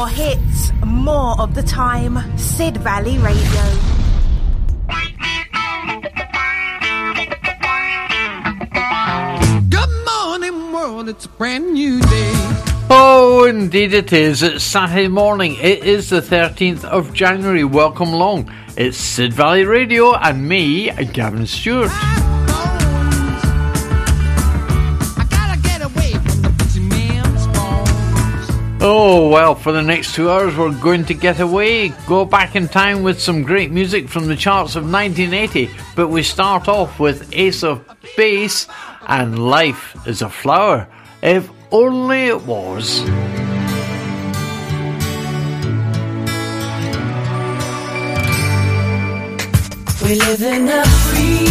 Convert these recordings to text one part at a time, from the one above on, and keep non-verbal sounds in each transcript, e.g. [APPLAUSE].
more hits, more of the time. Sid Valley Radio. it's a brand new day. Oh, indeed it is. It's Saturday morning. It is the 13th of January. Welcome along. It's Sid Valley Radio and me, Gavin Stewart. Oh, well, for the next two hours, we're going to get away, go back in time with some great music from the charts of 1980. But we start off with Ace of Base and Life is a Flower. If only it was. We live in a free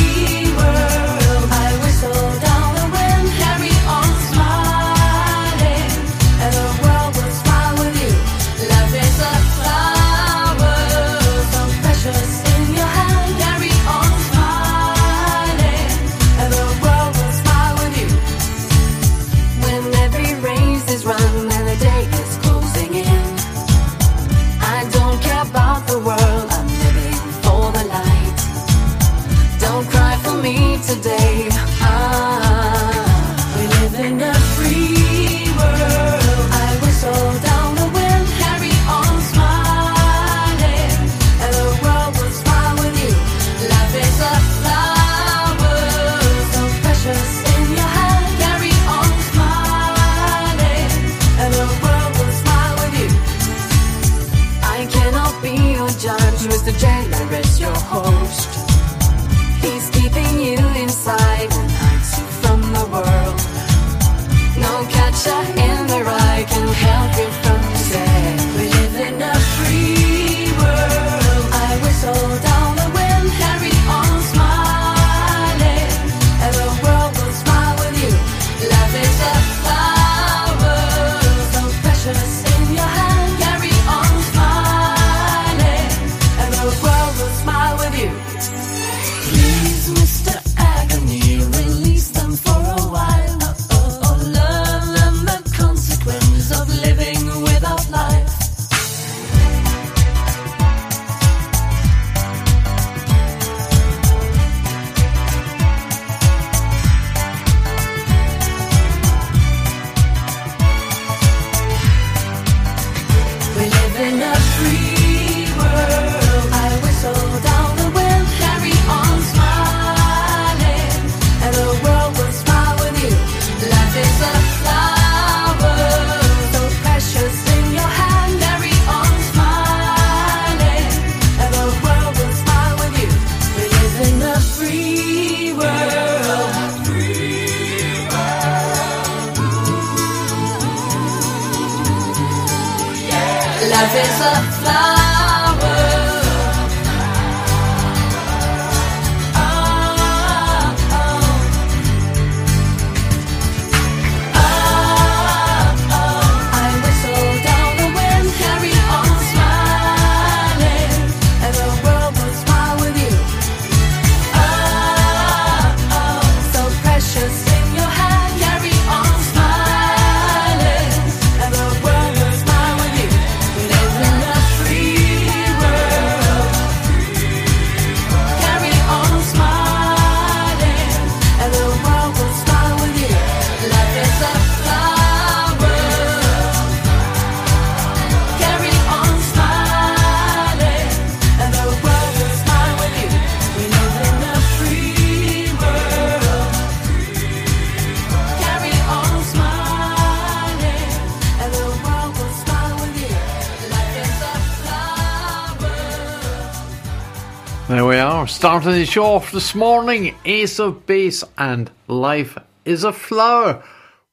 Starting the show off this morning, Ace of Base and Life is a Flower.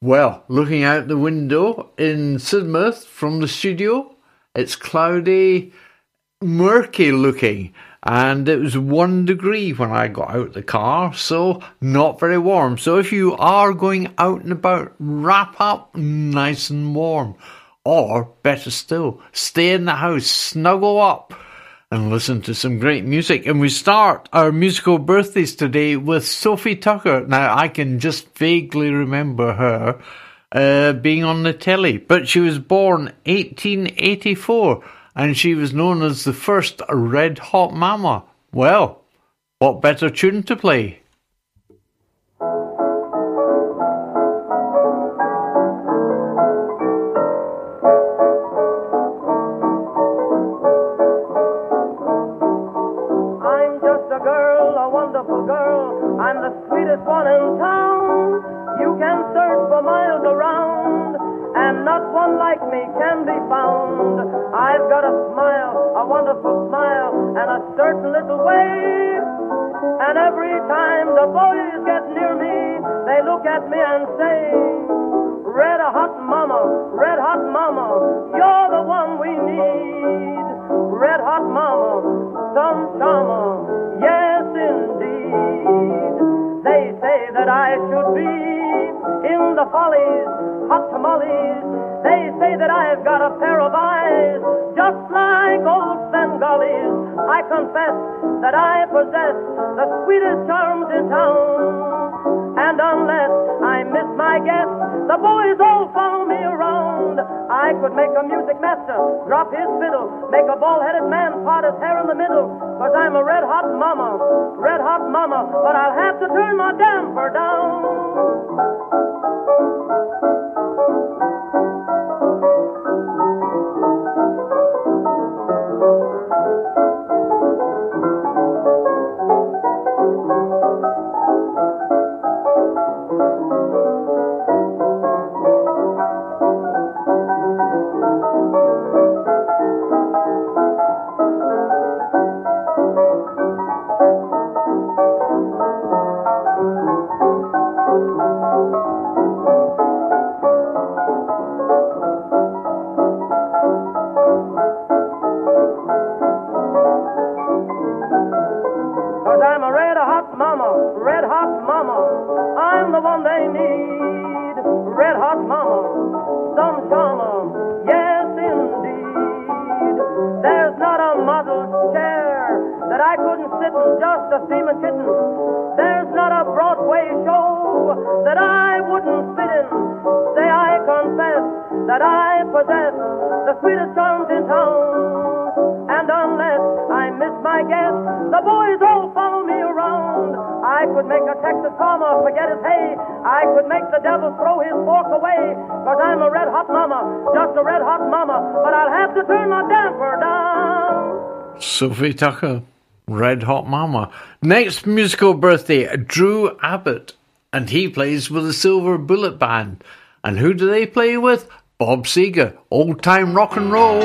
Well, looking out the window in Sidmouth from the studio, it's cloudy, murky looking, and it was one degree when I got out the car, so not very warm. So if you are going out and about, wrap up nice and warm, or better still, stay in the house, snuggle up and listen to some great music. And we start our musical birthdays today with Sophie Tucker. Now, I can just vaguely remember her uh, being on the telly, but she was born 1884 and she was known as the first Red Hot Mama. Well, what better tune to play? I could make a music master drop his fiddle, make a bald-headed man part his hair in the middle, cause I'm a red-hot mama, red-hot mama, but I'll have to turn my damper down. That I couldn't sit in just a steaming kitten. There's not a Broadway show that I wouldn't fit in. Say I confess that I possess the sweetest charms in town. And unless I miss my guess, the boys all follow me around. I could make a Texas farmer forget his hay. I could make the devil throw his fork away. Cause I'm a red hot mama, just a red hot mama. But I'll have to turn my damper down. Sophie Tucker, Red Hot Mama. Next musical birthday, Drew Abbott, and he plays with the Silver Bullet Band. And who do they play with? Bob Seger, old time rock and roll.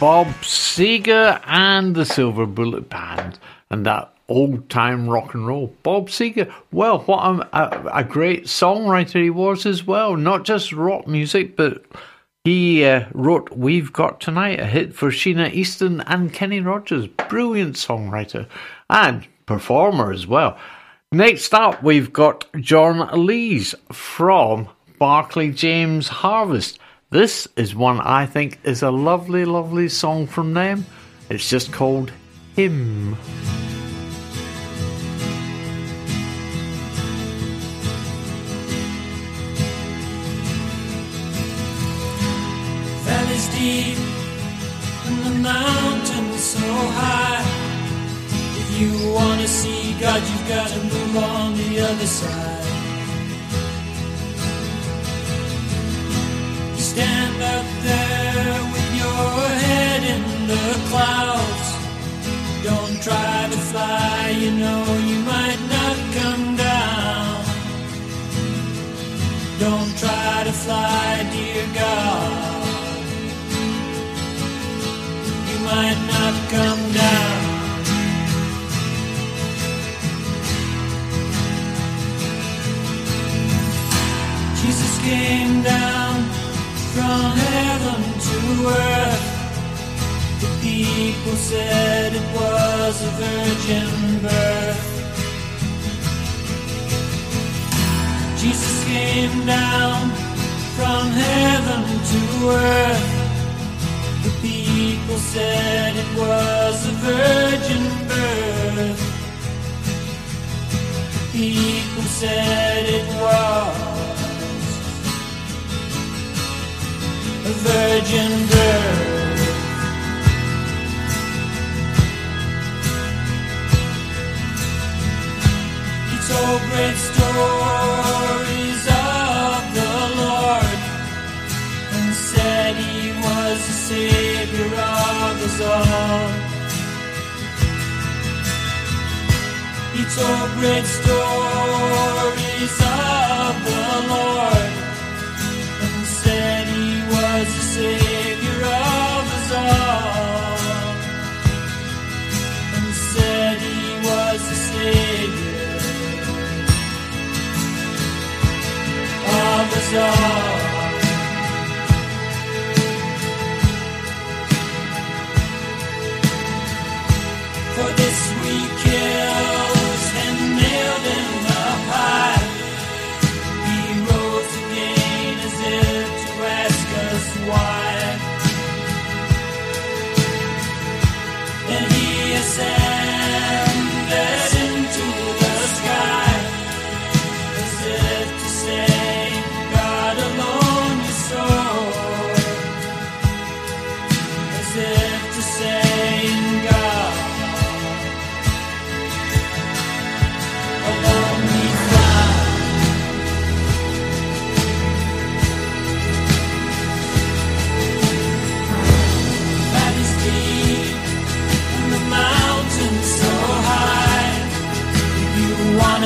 Bob Seger and the Silver Bullet Band and that old time rock and roll. Bob Seger, well, what a, a, great songwriter he was as well. Not just rock music, but he uh, wrote We've Got Tonight, a hit for Sheena Easton and Kenny Rogers. Brilliant songwriter and performer as well. Next up, we've got John Lees from Barclay James Harvest. This is one I think is a lovely, lovely song from them. It's just called Hymn. Valleys deep and the mountains so high. If you wanna see God, you've gotta move on the other side. Stand up there with your head in the clouds. Don't try to fly, you know you might not come down. Don't try to fly, dear God. You might not come down. Jesus came down from heaven to earth. The people said it was a virgin birth. Jesus came down from heaven to earth. The people said it was a virgin birth. The people said it was a virgin birth. He told great stories of the Lord and said he was the Savior of us all. He told great stories of the Lord all. For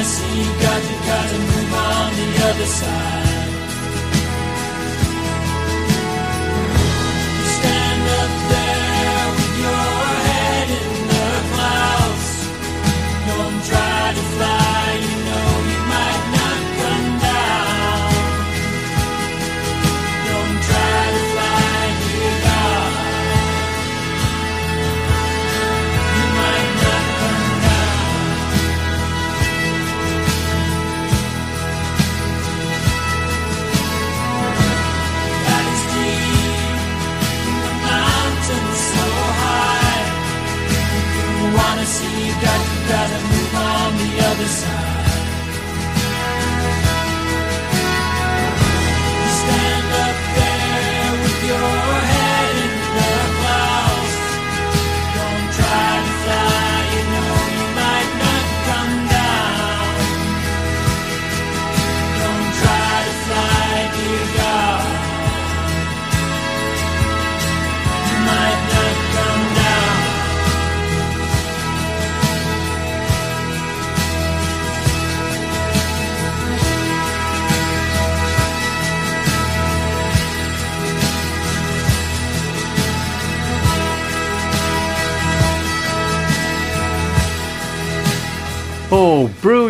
you wanna see God, you gotta move on the other side.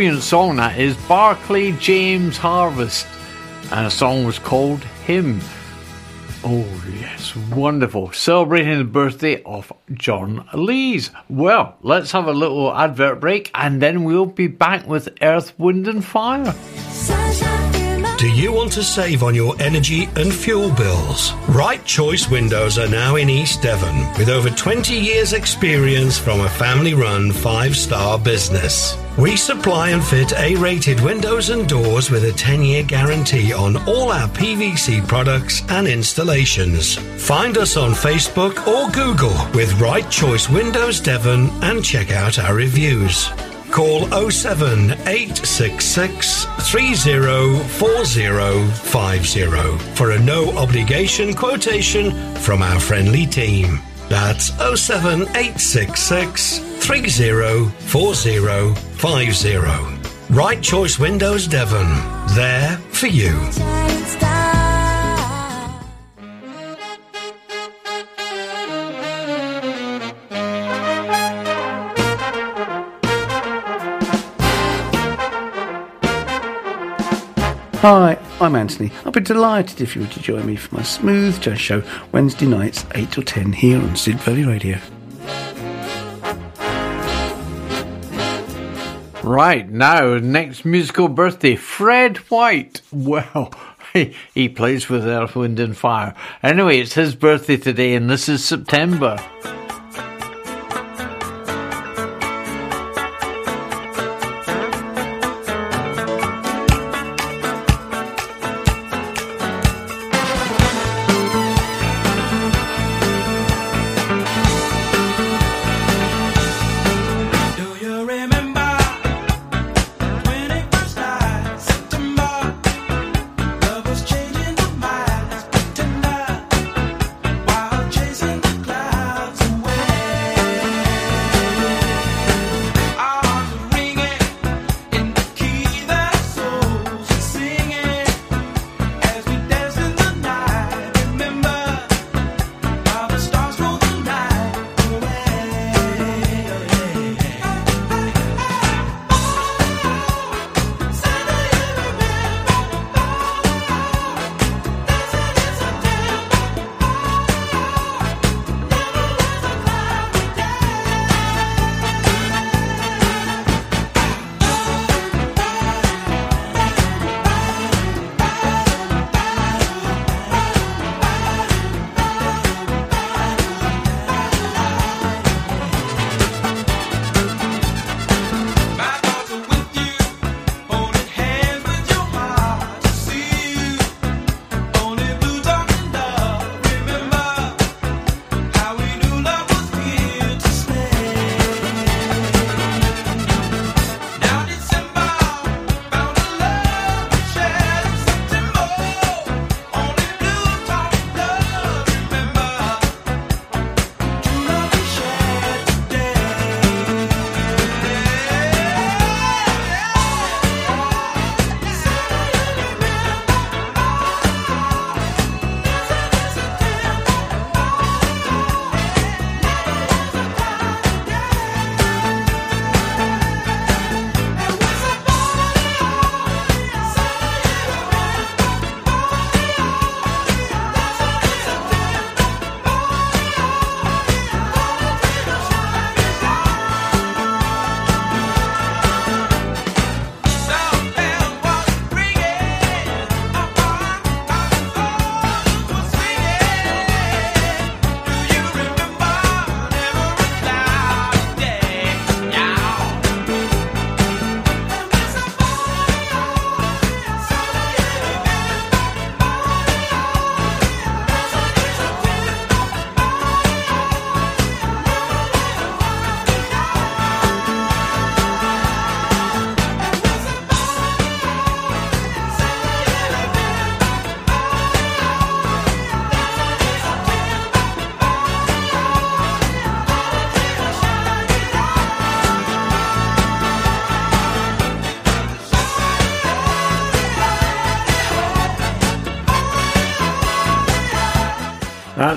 Brilliant song that is. Barclay James Harvest. And the song was called Hymn. Oh, yes, wonderful. Celebrating the birthday of John Lees. Well, let's have a little advert break and then we'll be back with Earth, Wind and Fire. Do you want to save on your energy and fuel bills? Right Choice Windows are now in East Devon with over 20 years' experience from a family run five star business. We supply and fit A rated windows and doors with a 10 year guarantee on all our PVC products and installations. Find us on Facebook or Google with Right Choice Windows Devon and check out our reviews. Call 07866 304050 for a no obligation quotation from our friendly team. That's 07866 304050. Right Choice Windows Devon. There for you. Hi, I'm Anthony. I'll be delighted if you were to join me for my smooth jazz show Wednesday nights, 8 till 10 here on Sid Valley Radio. Right, now, next musical birthday, Fred White. Well, [LAUGHS] he, he plays with Earth, Wind and Fire. Anyway, it's his birthday today and this is September.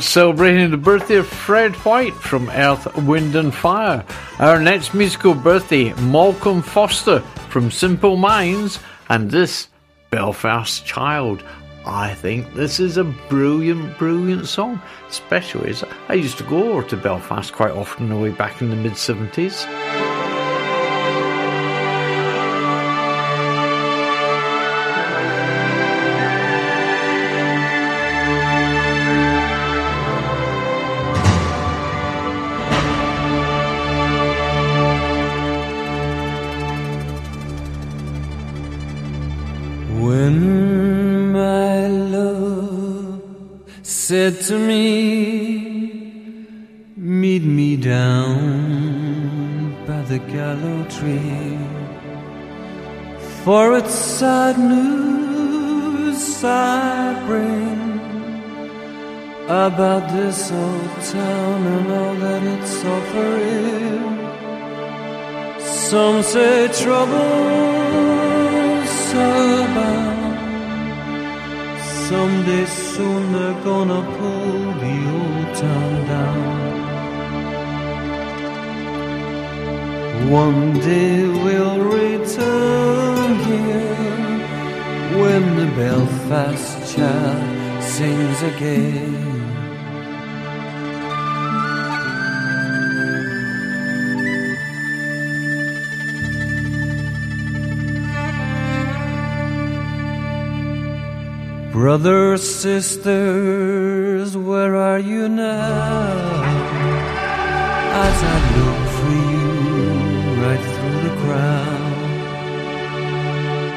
Celebrating the birthday of Fred White from Earth, Wind and Fire. Our next musical birthday, Malcolm Foster from Simple Minds, and this, Belfast Child. I think this is a brilliant, brilliant song, especially as I used to go over to Belfast quite often way back in the mid 70s. For it's sad news I bring about this old town and all that it's offering. Some say trouble's about. Someday soon they're gonna pull the old town down. One day we'll return when the Belfast child sings again. Brothers, sisters, where are you now? As I look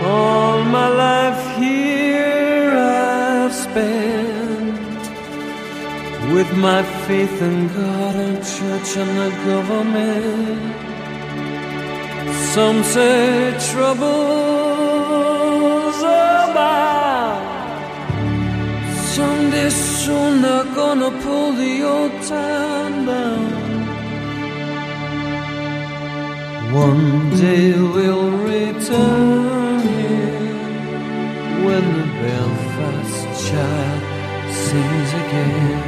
All my life here I've spent with my faith in God and church and the government. Some say trouble's about. Someday soon they're gonna pull the old town down. One day we'll return when the Belfast child sings again.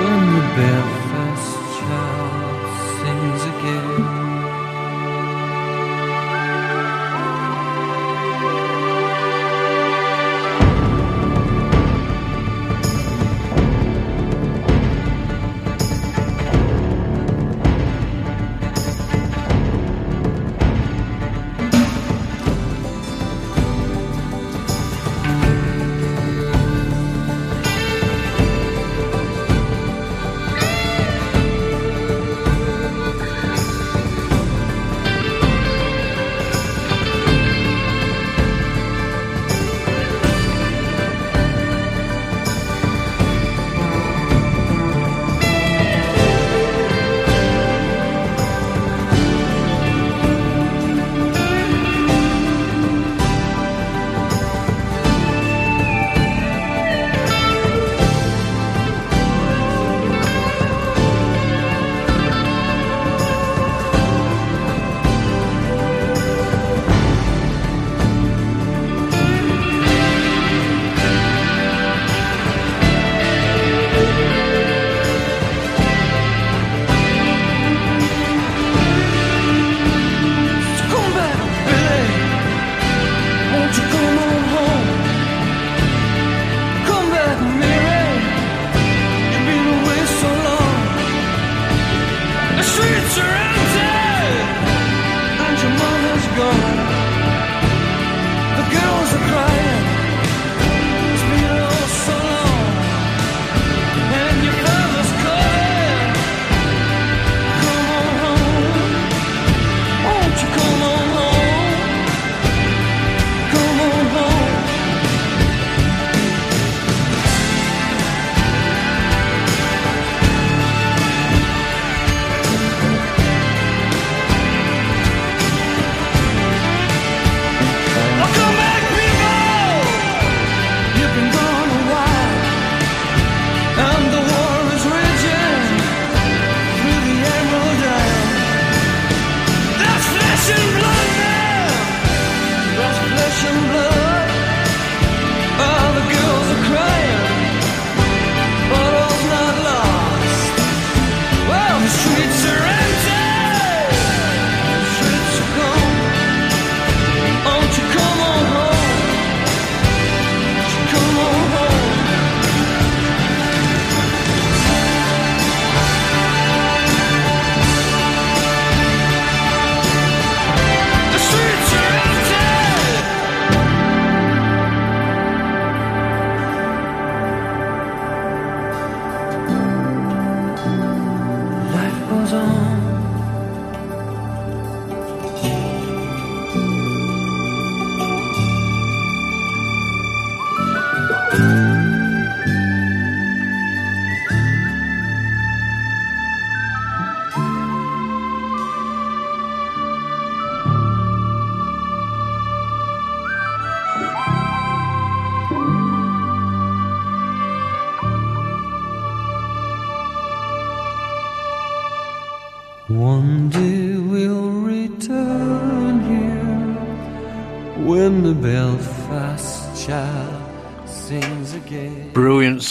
When the Belfast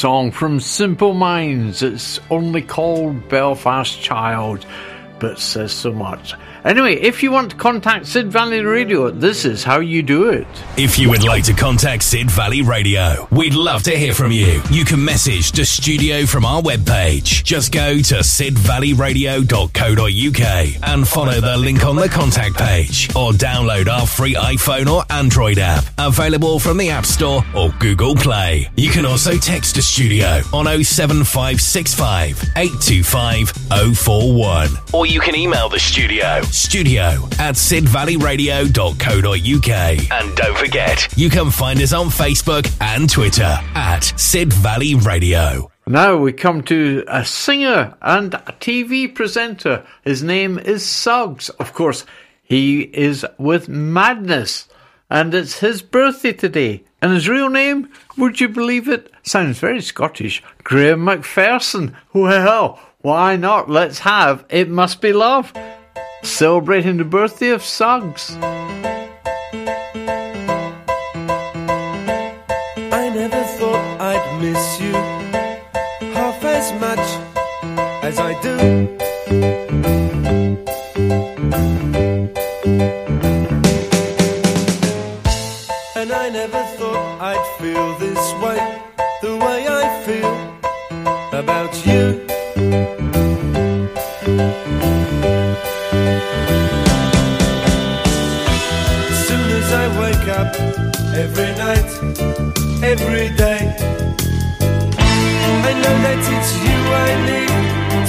song from Simple Minds. It's only called Belfast Child, but says so much. Anyway, if you want to contact Sid Valley Radio, this is how you do it. If you would like to contact Sid Valley Radio, we'd love to hear from you. You can message the studio from our webpage. Just go to sidvalleyradio.co.uk and follow the link on the contact page or download our free iPhone or Android app available from the App Store or Google Play. You can also text the studio on 07565 825 041 or you can email the studio studio at sidvalleyradio.co.uk. And don't forget, you can find us on Facebook and Twitter at Sid Valley Radio. Now we come to a singer and a TV presenter. His name is Suggs. Of course, he is with Madness, and it's his birthday today. And his real name, would you believe it? Sounds very Scottish. Graham McPherson. Well, why not? Let's have It Must Be Love. Celebrating the birthday of Suggs. I never thought I'd miss you half as much as I do. Soon as I wake up, every night, every day, I know that it's you I need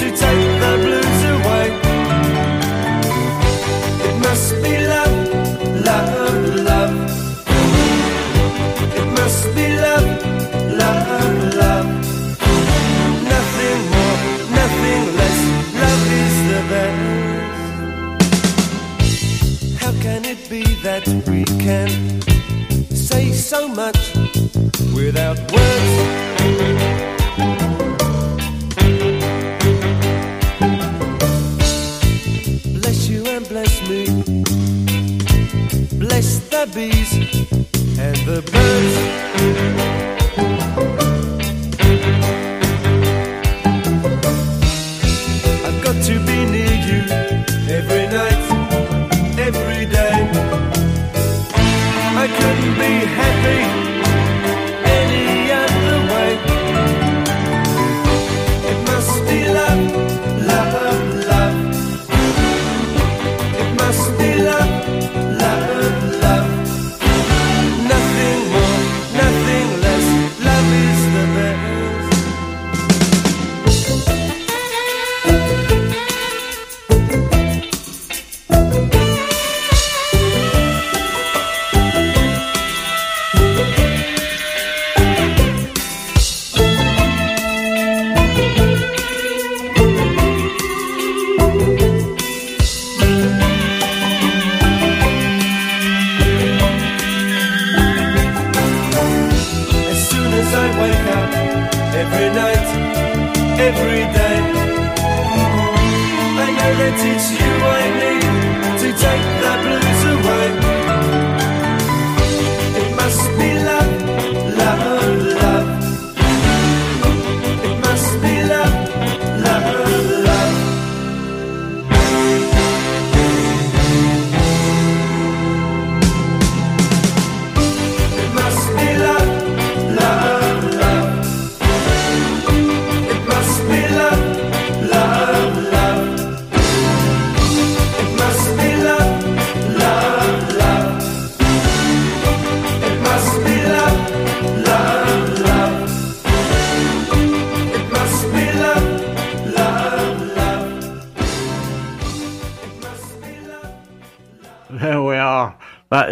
to take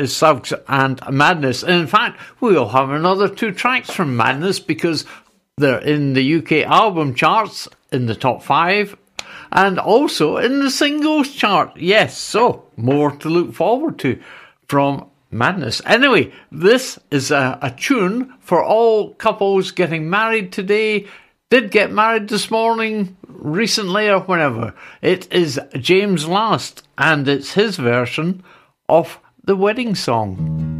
is and Madness. And in fact, we'll have another two tracks from Madness because they're in the UK album charts in the top five and also in the singles chart. Yes, so more to look forward to from Madness. Anyway, this is a, a tune for all couples getting married today. Did get married this morning, recently or whenever. It is James Last, and it's his version of the wedding song.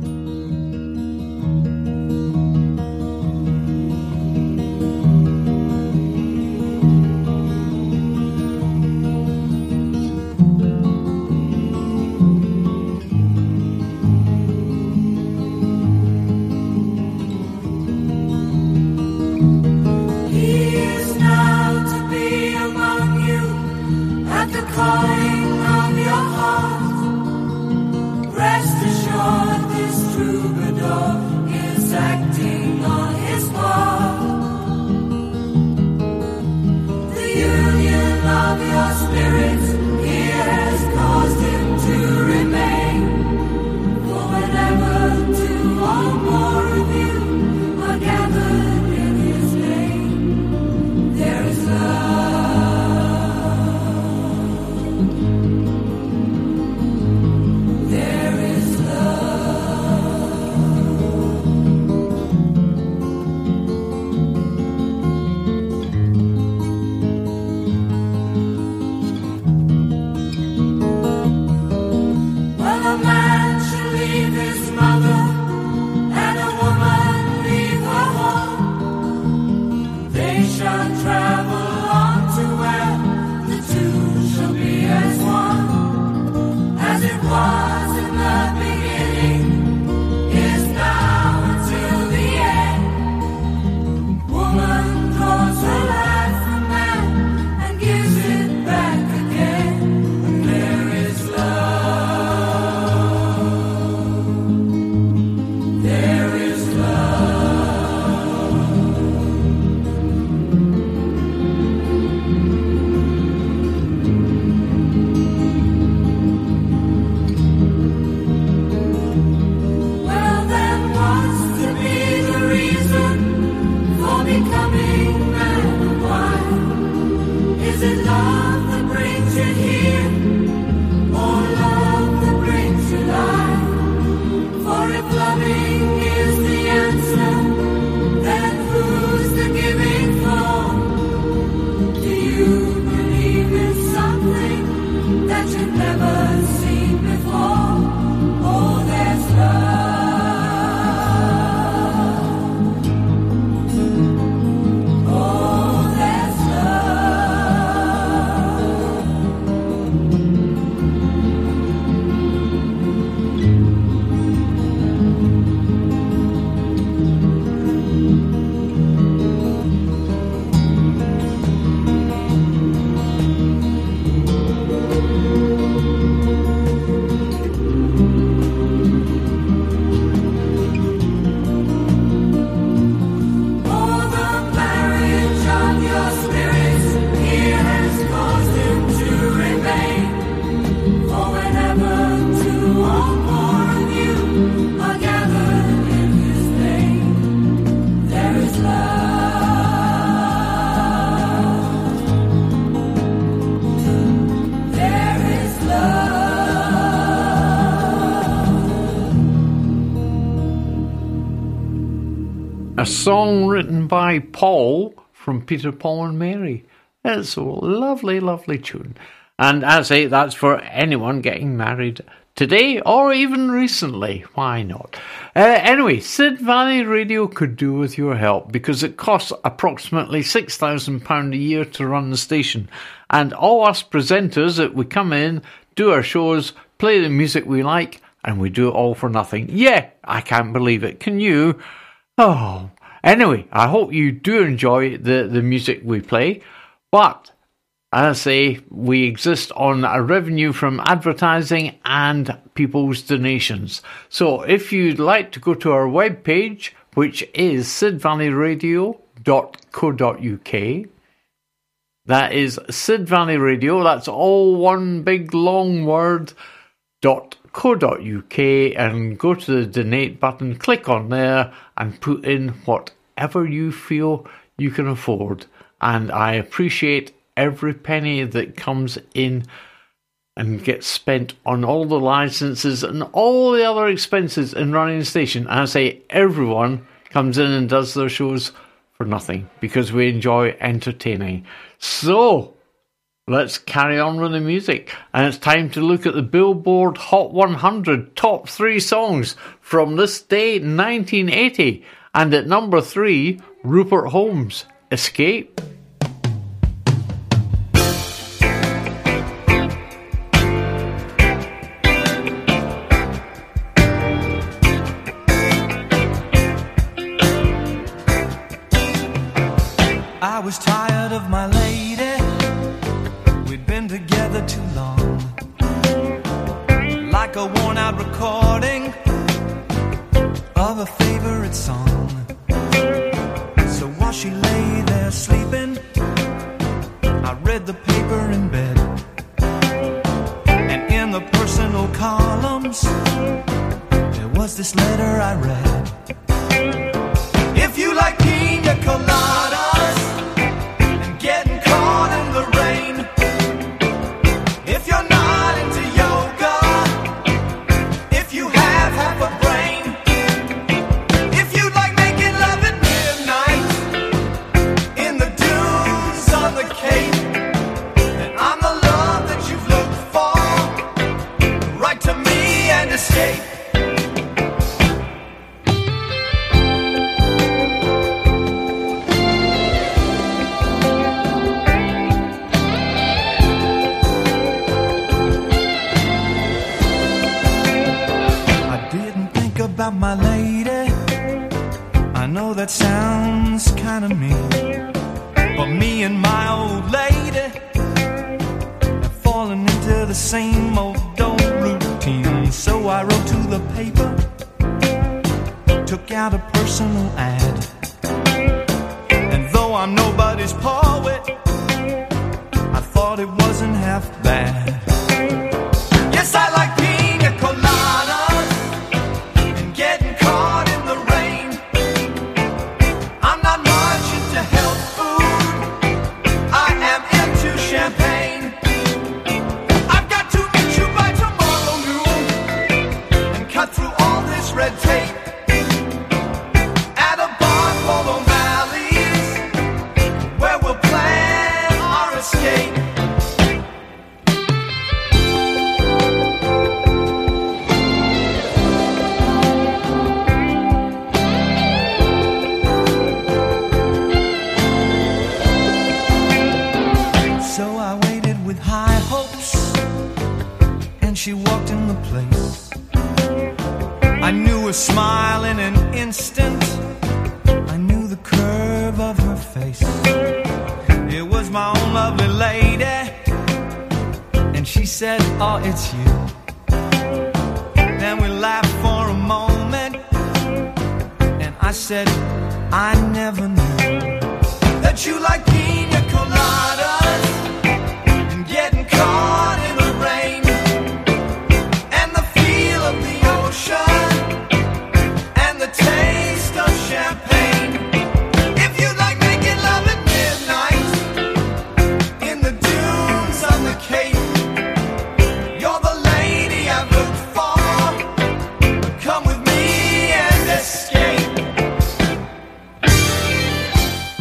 Song written by Paul from Peter, Paul and Mary. It's a lovely, lovely tune. And as I say, that's for anyone getting married today or even recently. Why not? Uh, anyway, Sid Valley Radio could do with your help because it costs approximately £6,000 a year to run the station. And all us presenters that we come in, do our shows, play the music we like, and we do it all for nothing. Yeah, I can't believe it. Can you? Oh, anyway, I hope you do enjoy the, the music we play. But as I say, we exist on a revenue from advertising and people's donations. So if you'd like to go to our webpage, which is sidvalleyradio.co.uk, that is Sid Valley Radio, that's all one big long word, dot co.uk and go to the donate button, click on there and put in whatever you feel you can afford. And I appreciate every penny that comes in and gets spent on all the licenses and all the other expenses in running the station. And I say everyone comes in and does their shows for nothing because we enjoy entertaining. So, Let's carry on with the music, and it's time to look at the Billboard Hot 100 top three songs from this day, 1980. And at number three, Rupert Holmes, Escape. it's you. Then we laughed for a moment, and I said, I never knew that you liked.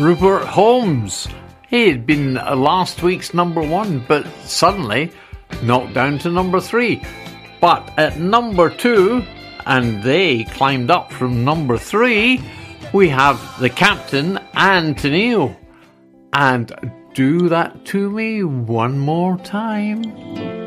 Rupert Holmes. He had been uh, last week's number one, but suddenly knocked down to number three. But at number two, and they climbed up from number three, we have the captain, and Tennille. And do that to me one more time.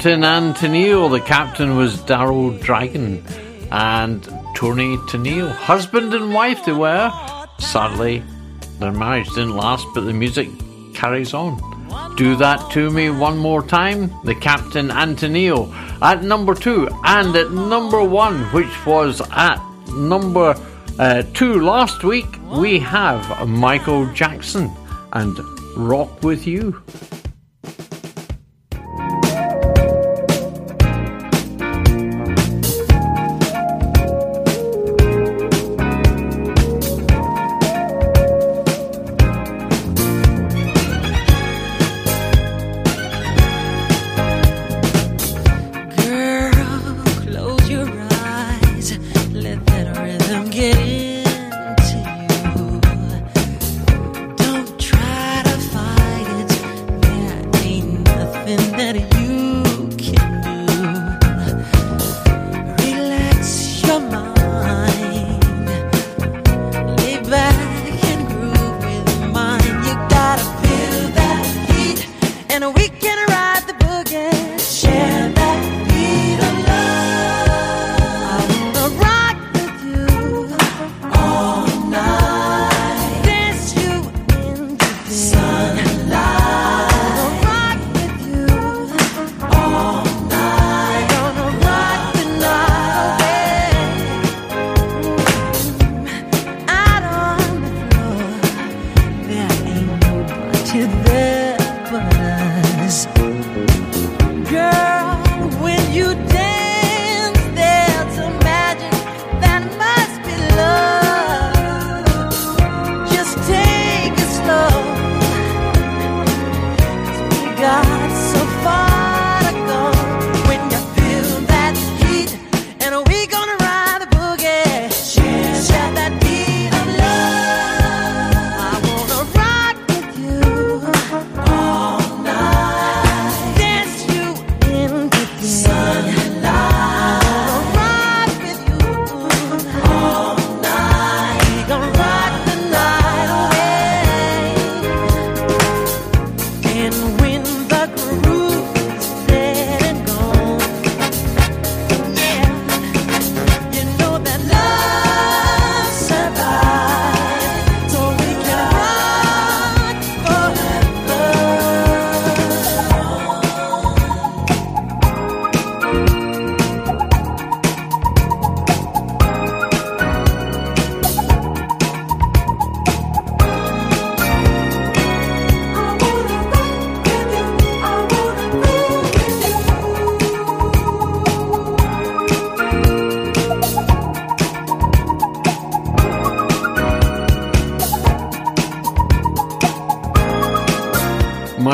Captain and Tennille. The captain was Daryl Dragon and Tony Tennille. Husband and wife they were. Sadly, their marriage didn't last, but the music carries on. Do That To Me One More Time, The Captain and Tennille at number two, and at number one, which was at number uh, two last week, we have Michael Jackson and Rock With You.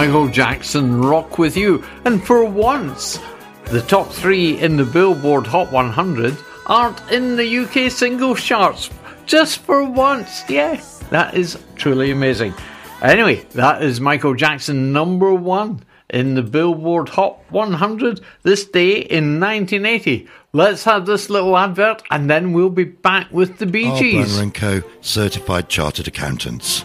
Michael Jackson rock with you. And for once, the top three in the Billboard Hot 100 aren't in the UK single charts. Just for once, yeah, that is truly amazing. Anyway, that is Michael Jackson number one in the Billboard Hot 100 this day in 1980. Let's have this little advert and then we'll be back with the Bee Gees. And Co. certified chartered accountants.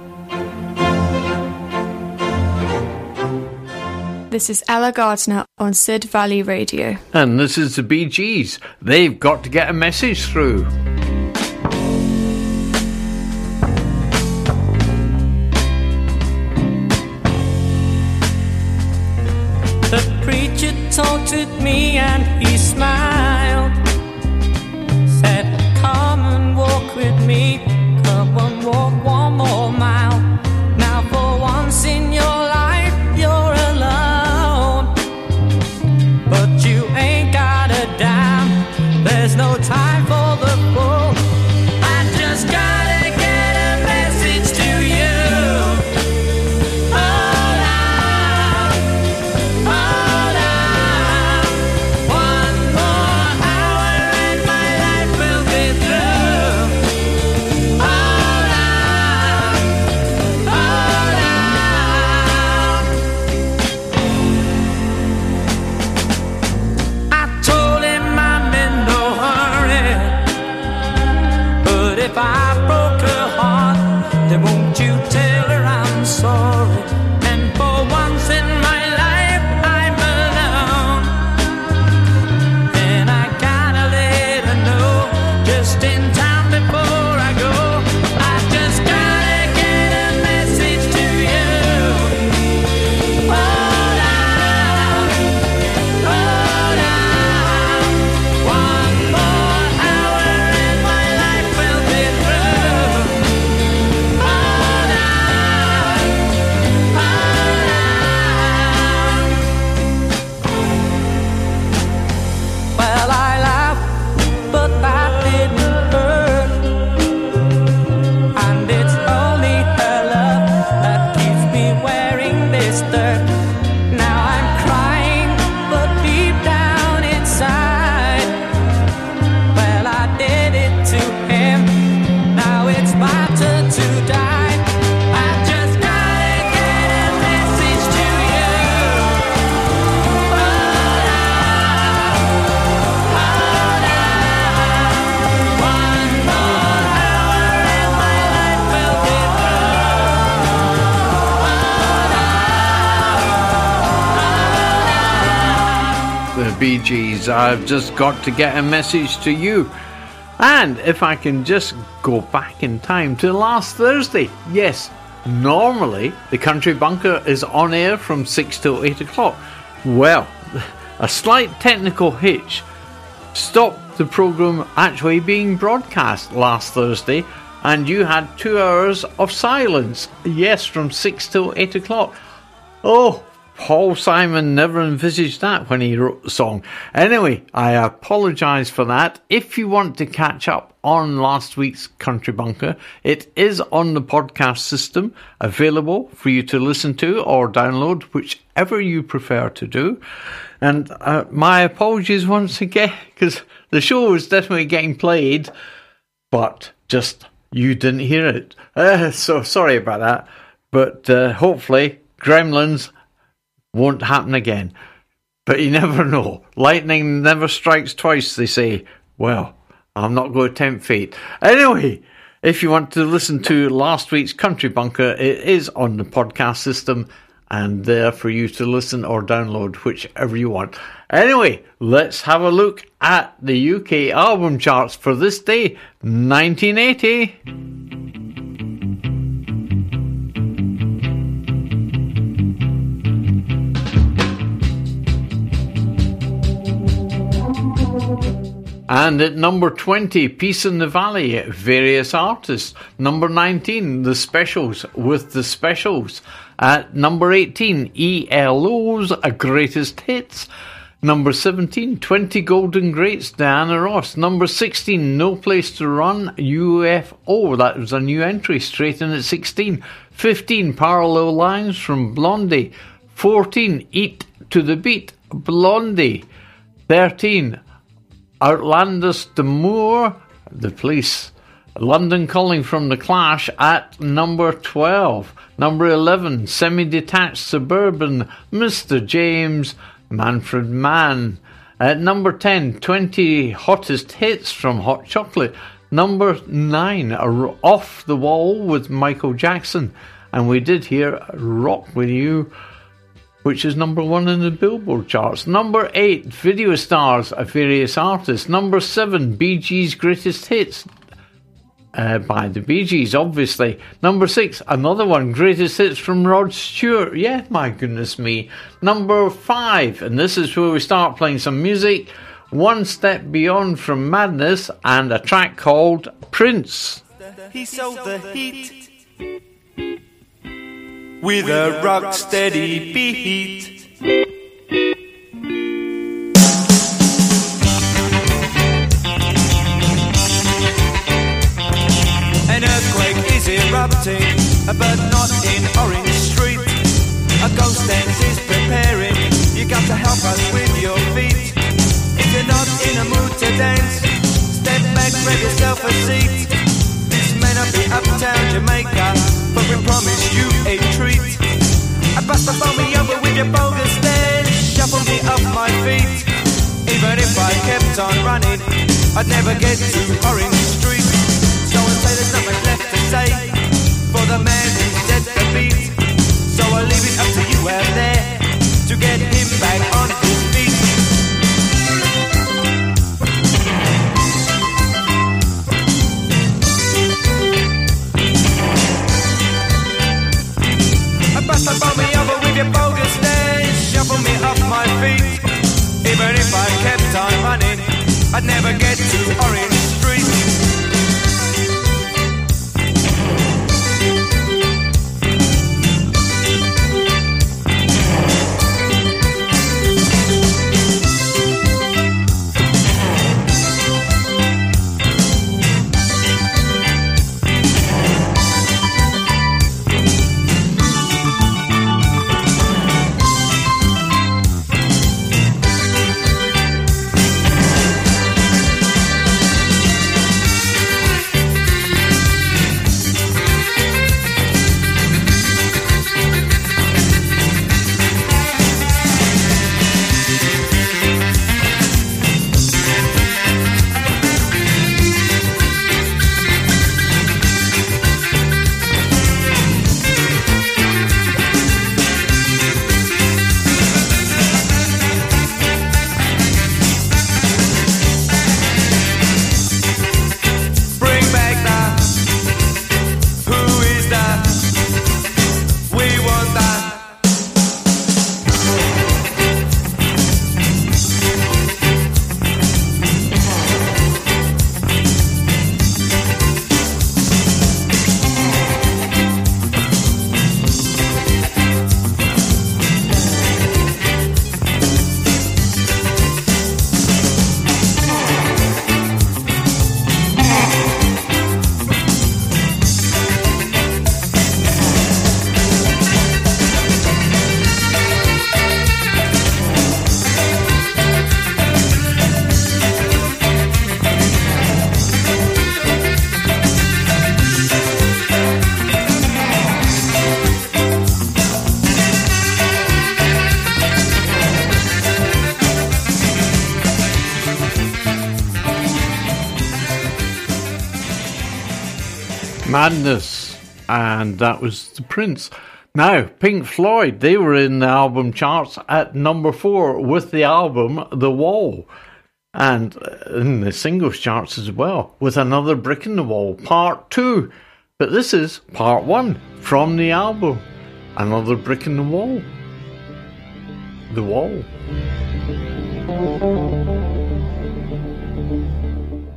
This is Ella Gardner on Sid Valley Radio. And this is the Bee Gees. They've got to get a message through. The preacher talked with me and he smiled. Gees, I've just got to get a message to you. And if I can just go back in time to last Thursday, yes, normally the Country Bunker is on air from 6 till 8 o'clock. Well, [LAUGHS] a slight technical hitch stopped the programme actually being broadcast last Thursday, and you had two hours of silence. Yes, from 6 till 8 o'clock. Oh, Paul Simon never envisaged that when he wrote the song. Anyway, I apologise for that. If you want to catch up on last week's Country Bunker, it is on the podcast system, available for you to listen to or download, whichever you prefer to do. And uh, my apologies once again, [LAUGHS] because the show is definitely getting played, but just you didn't hear it. Uh, [LAUGHS] so sorry about that. But uh, hopefully, Gremlins won't happen again. But you never know. Lightning never strikes twice, they say. Well, I'm not going to tempt fate. Anyway, if you want to listen to last week's Country Bunker, it is on the podcast system and there for you to listen or download, whichever you want. Anyway, let's have a look at the UK album charts for this day, 1980. And at number 20, Peace in the Valley, various artists. Number 19, The Specials with The Specials. At number 18, ELO's Greatest Hits. Number 17, 20 Golden Greats, Diana Ross. Number 16, No Place to Run, UFO. That was a new entry, straight in at 16. 15, Parallel Lines from Blondie. 14, Eat to the Beat, Blondie. 13, Outlandos d'Amour, The Police. London Calling from The Clash at number 12. Number 11, Semi Detached Suburban, Mr. James, Manfred Mann. At number 10, 20 Hottest Hits from Hot Chocolate. Number 9, R- Off the Wall with Michael Jackson. And we did hear Rock With You which is number one in the Billboard charts. Number eight, Video Stars of various artists. Number seven, Bee Gees' Greatest Hits. Uh, by the Bee Gees, obviously. Number six, another one, Greatest Hits from Rod Stewart. Yeah, my goodness me. Number five, and this is where we start playing some music. One Step Beyond from Madness and a track called Prince. He sold the heat with a rock steady beat. An earthquake is erupting, but not in Orange Street. A ghost dance is preparing. You got to help us with your feet. If you're not in a mood to dance, step back, grab yourself a seat. Be uptown Jamaica, but we promise you a treat. I bust the phone me over with your bogus stare, shuffle me off my feet. Even if I kept on running, I'd never get to Orange Street. So I say there's nothing left to say for the man who set the beat. So I leave it up to you out there that was The Prince. Now, Pink Floyd, they were in the album charts at number four with the album The Wall. And uh, in the singles charts as well, with another brick in the wall, part two. But this is part one from the album Another Brick in the Wall. The Wall.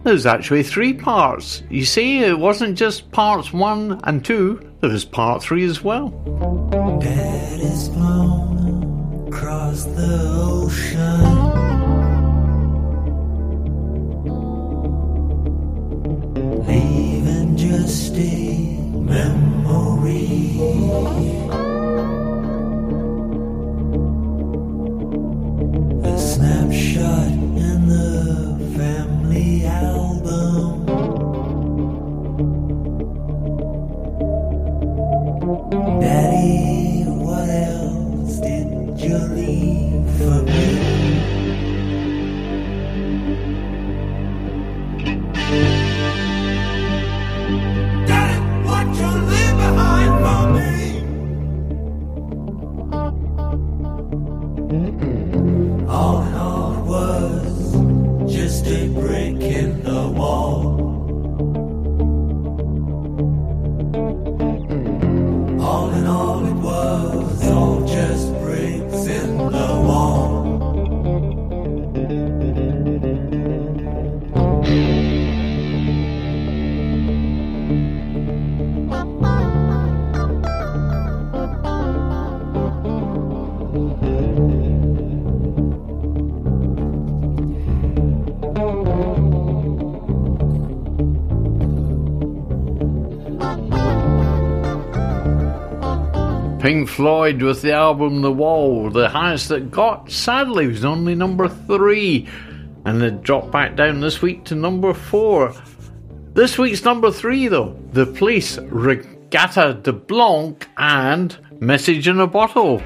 There's actually three parts. You see, it wasn't just parts one and two, there's part three as well. Dead is blown across the ocean, leaving just a memory. snapshot in the family album. Daddy. Pink Floyd with the album The Wall, the highest that got, sadly, was only number three, and it dropped back down this week to number four. This week's number three, though, The Police, Reggatta de Blanc, and Message in a Bottle.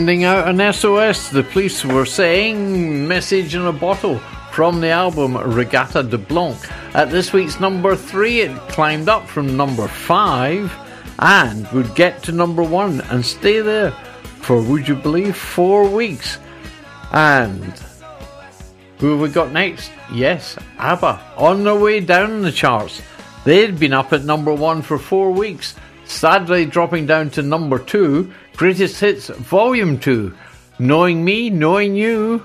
Sending out an SOS, the police were saying, message in a bottle from the album Regatta de Blanc. At this week's number three, it climbed up from number five and would get to number one and stay there for, would you believe, four weeks. And who have we got next? Yes, ABBA, on their way down the charts. They'd been up at number one for four weeks, sadly dropping down to number two, Greatest Hits Volume 2. Knowing me, knowing you.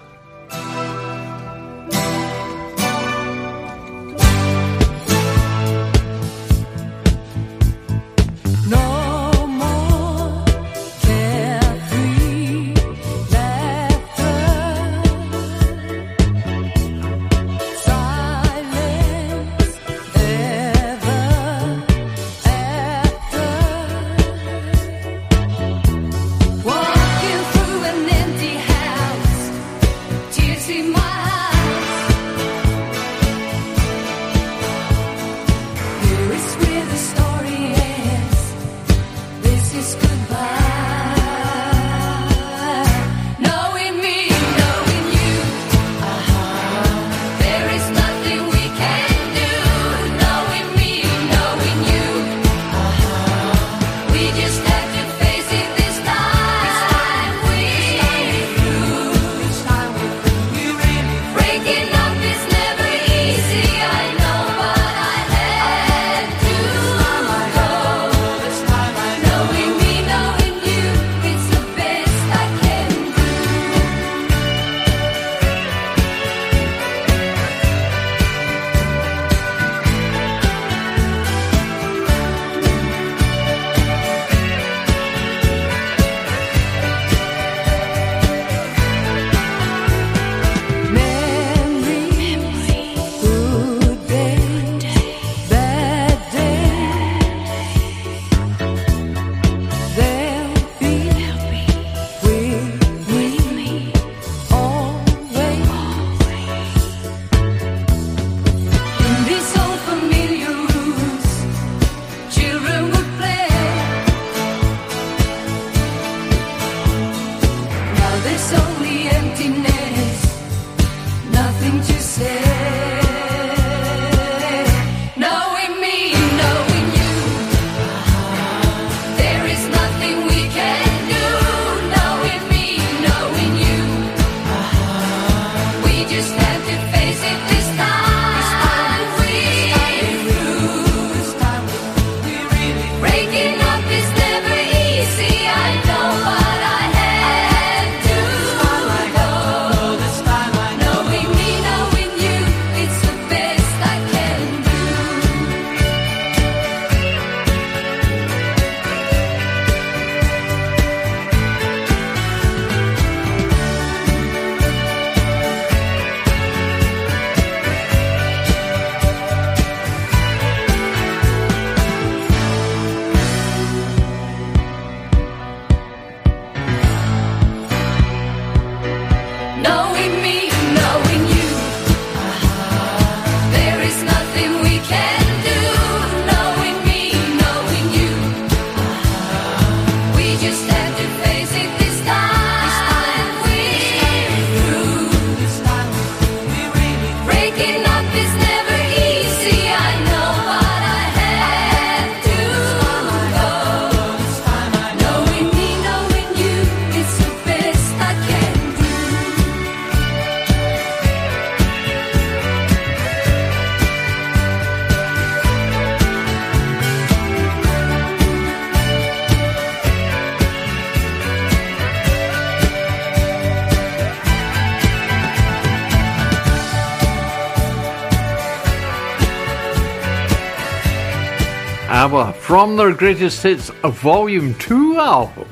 From their greatest hits Volume 2 album,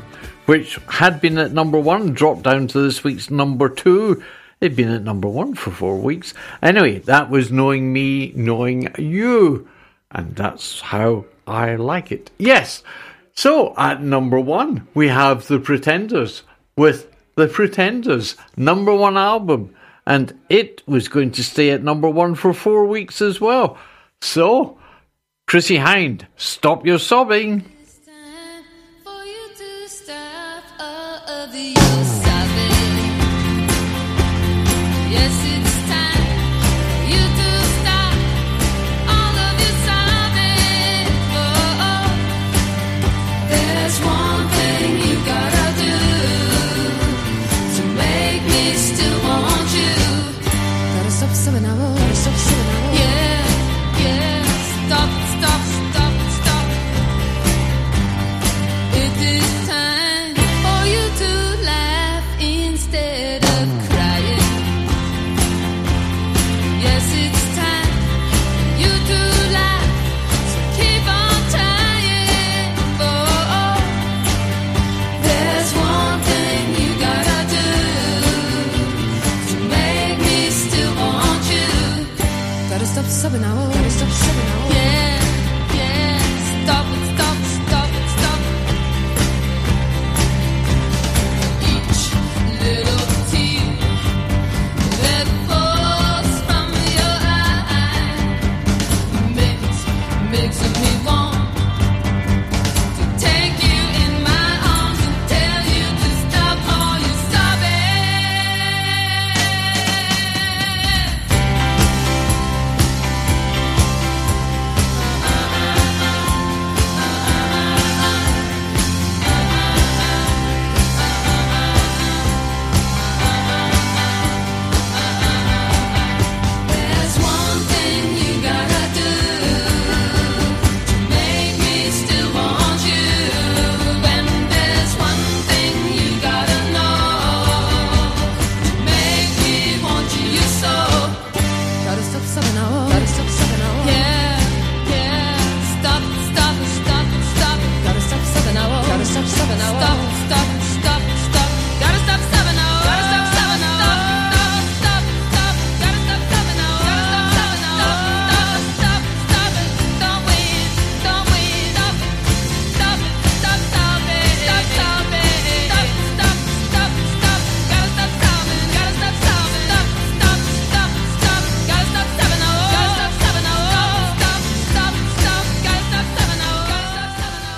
which had been at number one, dropped down to this week's number two. They'd been at number one for four weeks. Anyway, that was Knowing Me, Knowing You. And that's how I like it. Yes. So at number one, we have The Pretenders with The Pretenders, number one album. And it was going to stay at number one for four weeks as well. So, Chrissy Hind, stop your sobbing. when I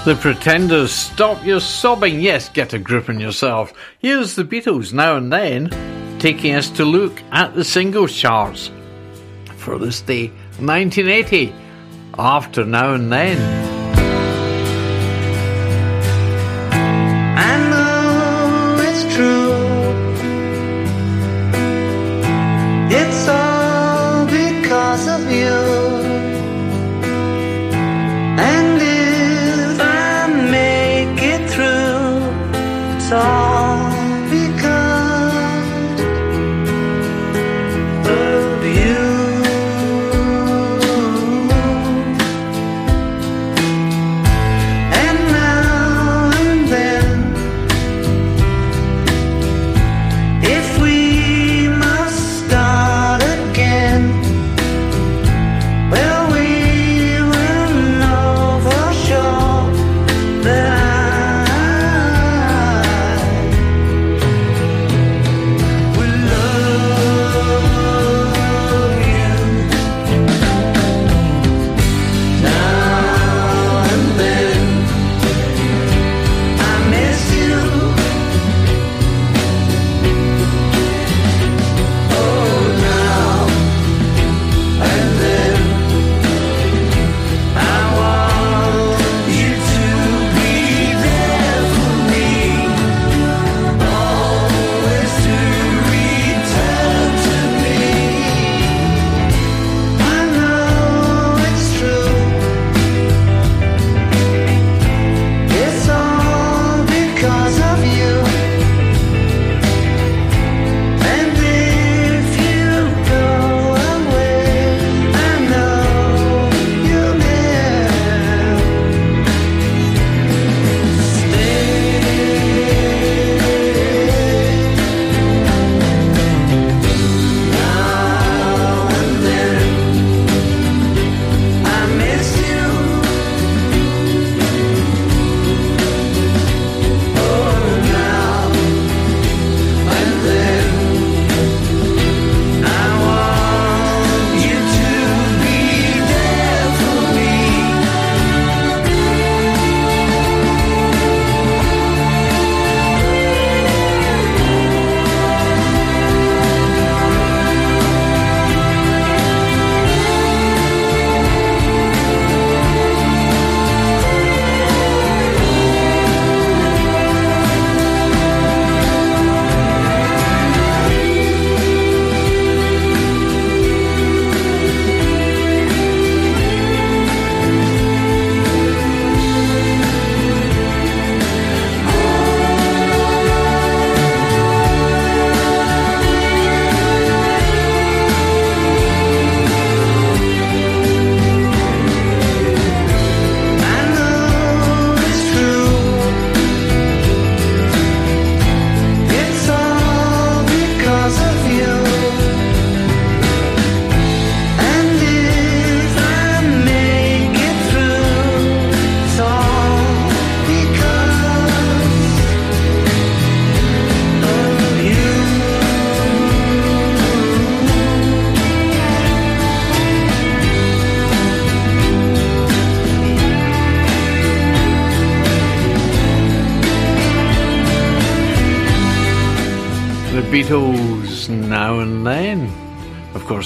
The Pretenders, stop your sobbing. Yes, get a grip on yourself. Here's the Beatles now and then, taking us to look at the single charts for this day, 1980. After now and then.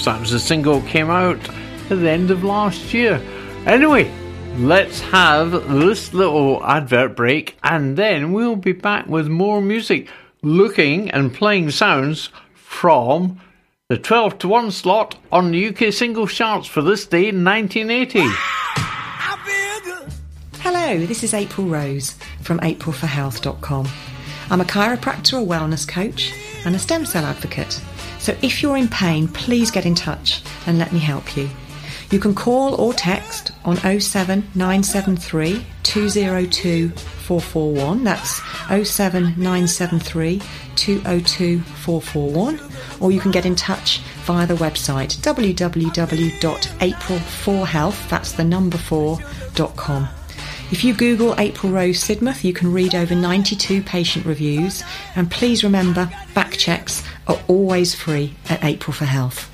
Was a single came out at the end of last year. Anyway, let's have this little advert break and then we'll be back with more music, looking and playing sounds from the 12 to 1 slot on the UK single charts for this day in 1980. Hello, this is April Rose from aprilforhealth.com. I'm a chiropractor, a wellness coach, and a stem cell advocate. So if you're in pain, please get in touch and let me help you. You can call or text on 07973 202 441. That's 07973 202 441. Or you can get in touch via the website www.april4health, that's the number 4.com. If you Google April Rose Sidmouth, you can read over 92 patient reviews. And please remember, back checks are always free at April for Health.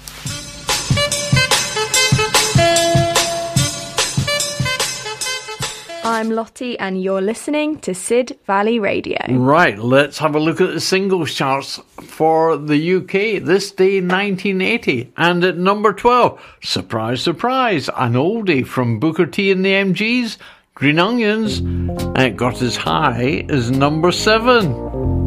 I'm Lottie, and you're listening to Sid Valley Radio. Right, let's have a look at the singles charts for the UK this day 1980. And at number 12, surprise, surprise, an oldie from Booker T and the MGs, Green Onions. And it got as high as number 7.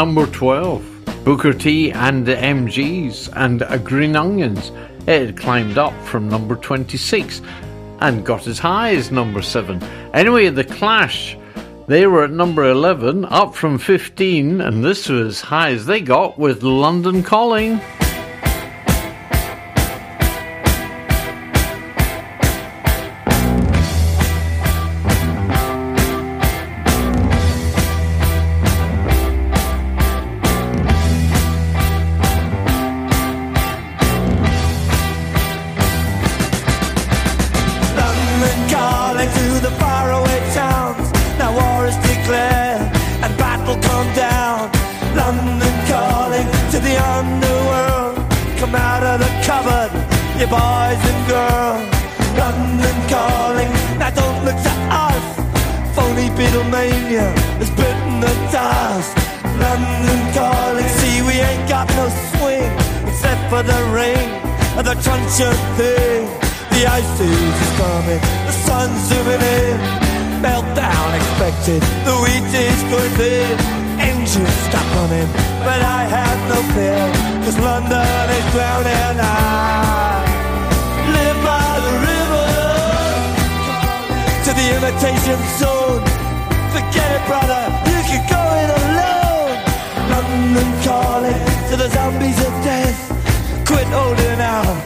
Number 12, Booker T and the MGs and uh, Green Onions. It had climbed up from number 26 and got as high as number 7. Anyway, The Clash, they were at number 11, up from 15, and this was as high as they got with London Calling. down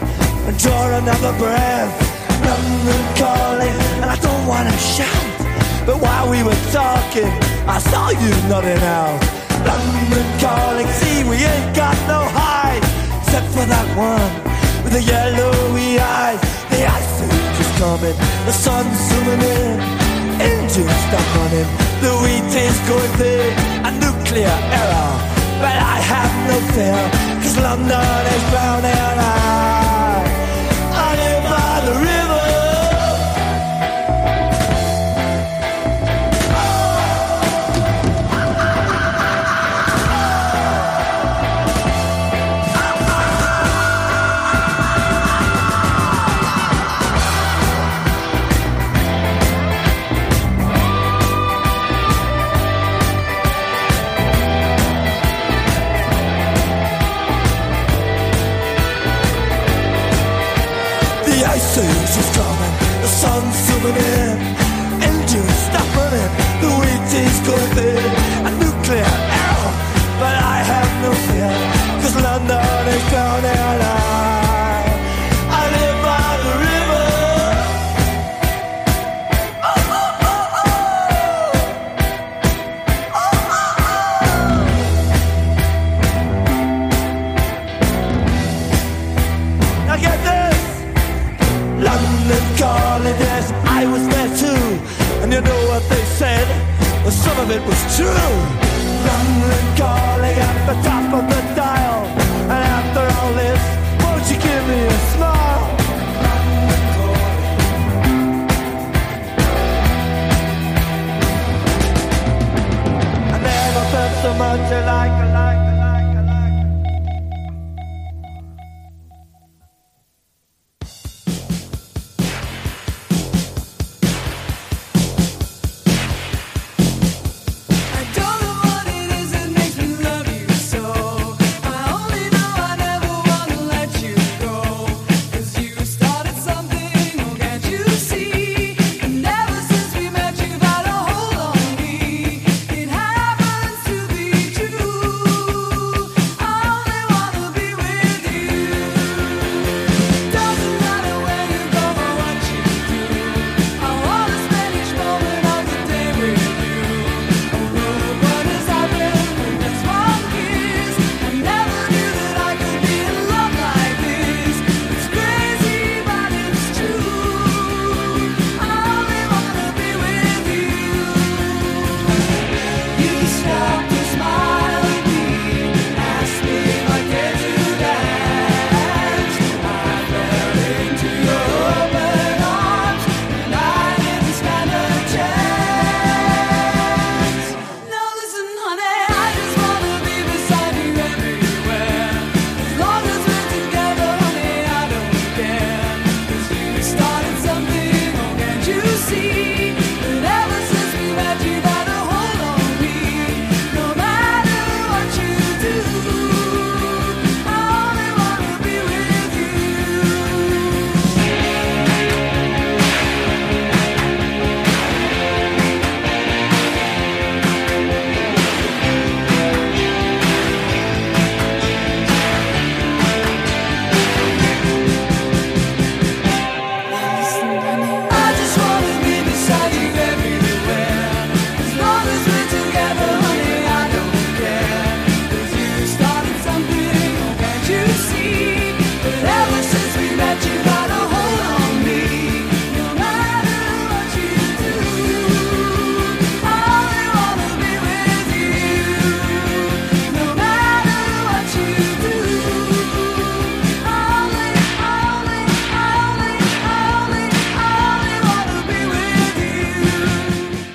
and draw another breath. London calling, and I don't wanna shout. But while we were talking, I saw you nodding out. London calling, see, we ain't got no hide. Except for that one with the yellowy eyes. The ice is coming, the sun's zooming in. Engines stuck on him, the wheat is going thick. A nuclear error, but I have no fear. London is drowning out.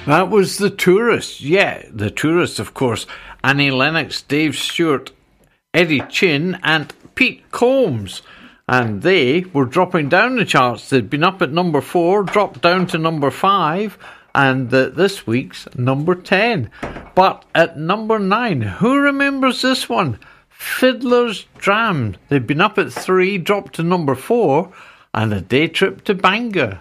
That was The Tourists. Yeah, The Tourists, of course. Annie Lennox, Dave Stewart, Eddie Chin, and Pete Combs. And they were dropping down the charts. They'd been up at number four, dropped down to number five, and uh, this week's number 10. But at number nine, who remembers this one? Fiddler's Dram. They'd been up at three, dropped to number four, and a day trip to Bangor.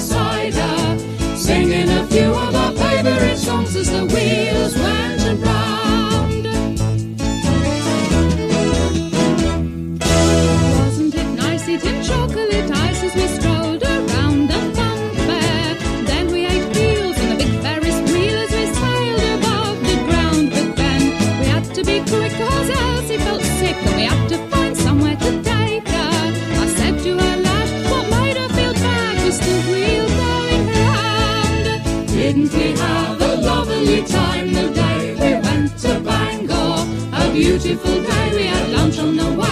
Cider, singing a few of our favourite songs as the wheels went and round. Wasn't it nice eating chocolate ice as we only time the day we went to Bangor. A beautiful day, we had lunch on the way.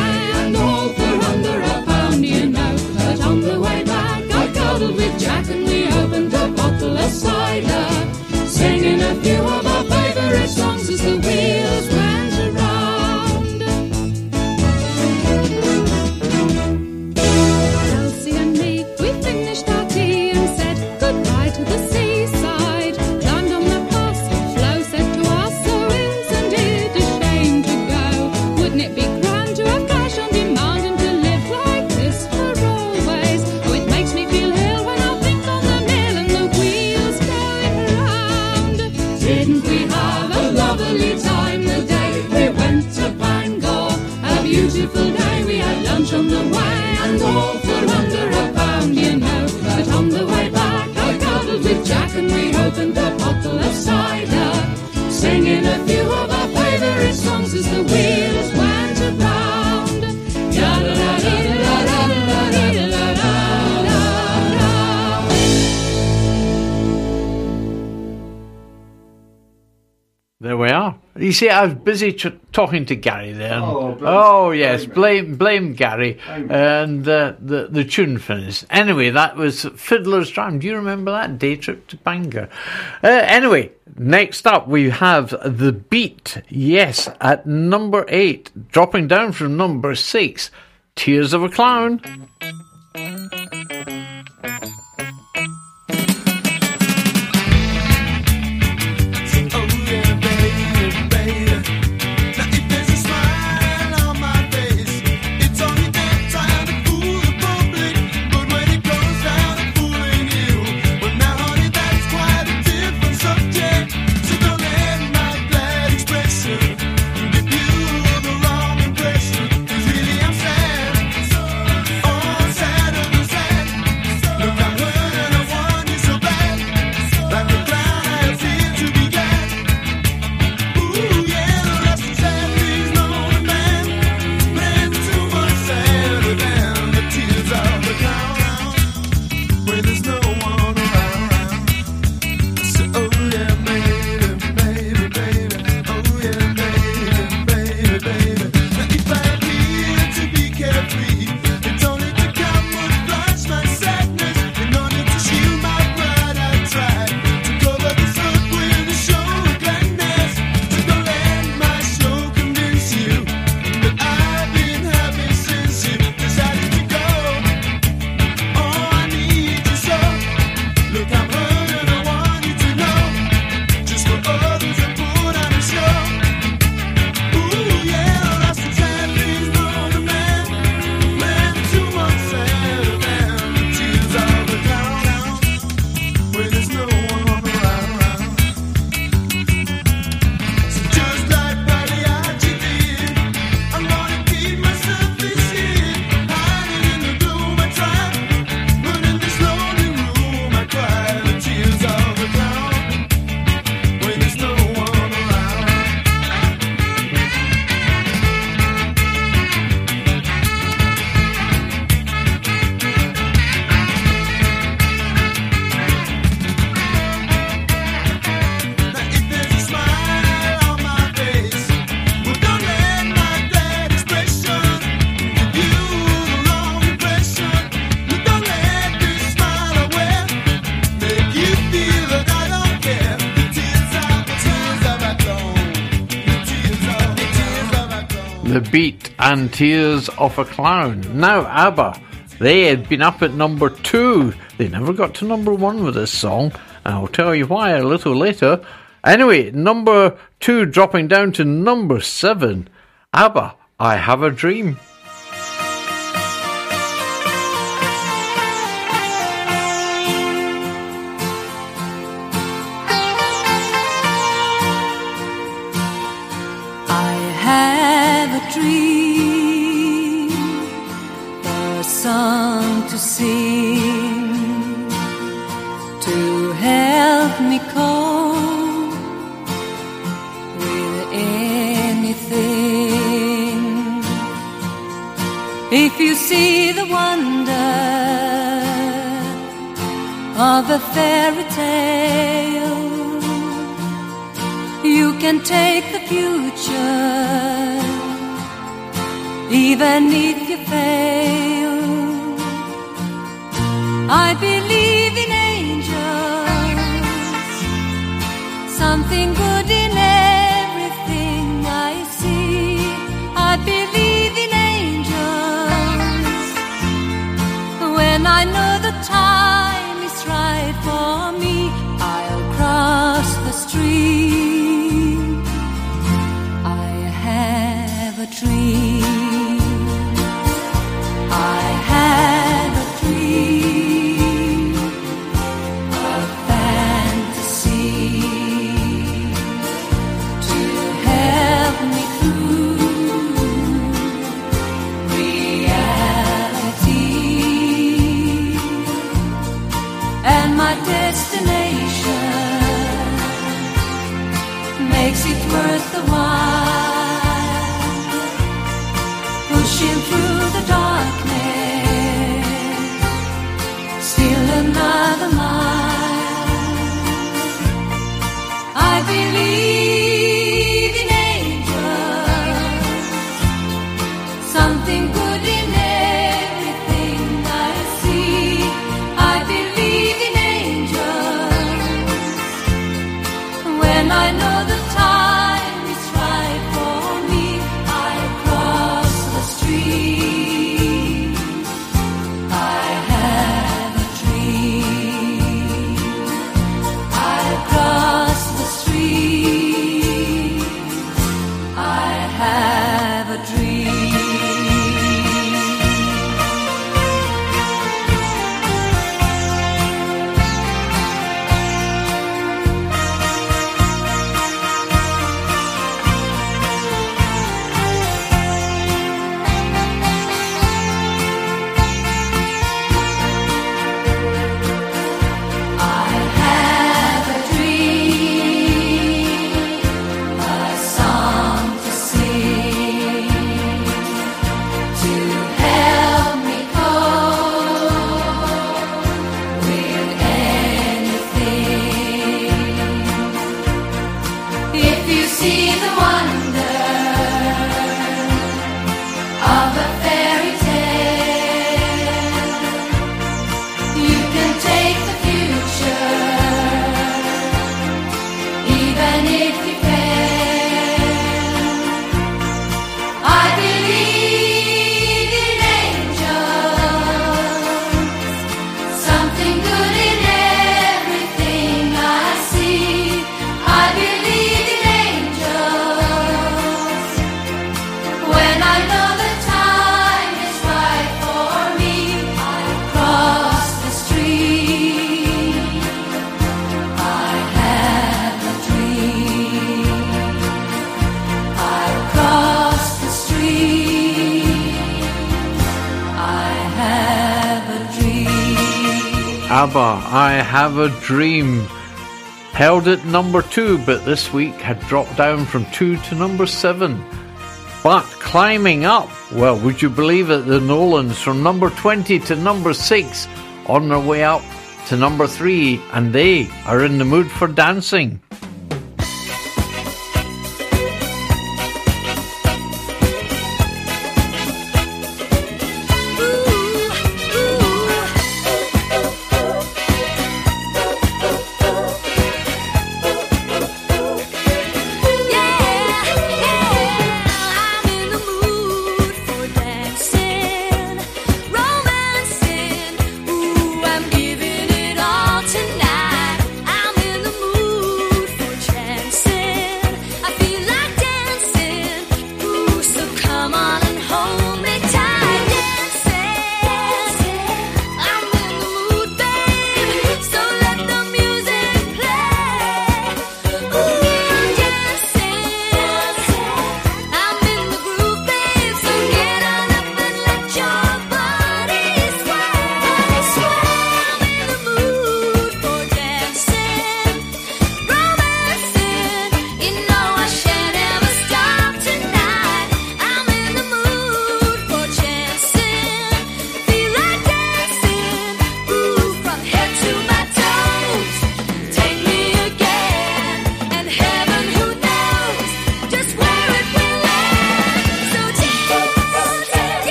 You see, I was busy talking to Gary then. Oh, oh yes, blame blame, blame Gary blame. and uh, the the tune finished. Anyway, that was Fiddler's Drum. Do you remember that day trip to Bangor? Uh, anyway, next up we have the Beat. Yes, at number eight, dropping down from number six, Tears of a Clown. And Tears of a Clown. Now, ABBA, they had been up at number two. They never got to number one with this song, and I'll tell you why a little later. Anyway, number two dropping down to number seven. ABBA, I Have a Dream. I have a dream, a song to sing, to help me cope with anything. If you see the wonder of a fairy tale, you can take the future, even if you fail. I believe in angels, something good ABBA, I Have a Dream. Held at number two, but this week had dropped down from two to number seven. But climbing up, well, would you believe it? The Nolans from number 20 to number six, on their way up to number three, and they are in the mood for dancing.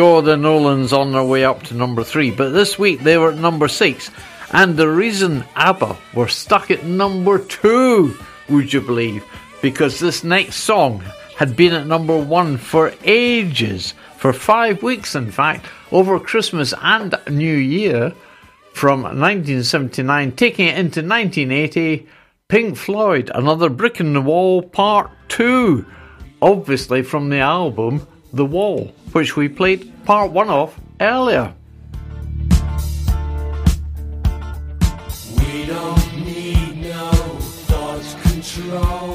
Go, the Nolans on their way up to number three. But this week they were at number six. And the reason ABBA were stuck at number two, would you believe? Because this next song had been at number one for ages. For five weeks, in fact, over Christmas and New Year. From 1979, taking it into 1980, Pink Floyd, Another Brick in the Wall, Part 2. Obviously from the album The Wall, which we played part one of earlier. We don't need no thought control.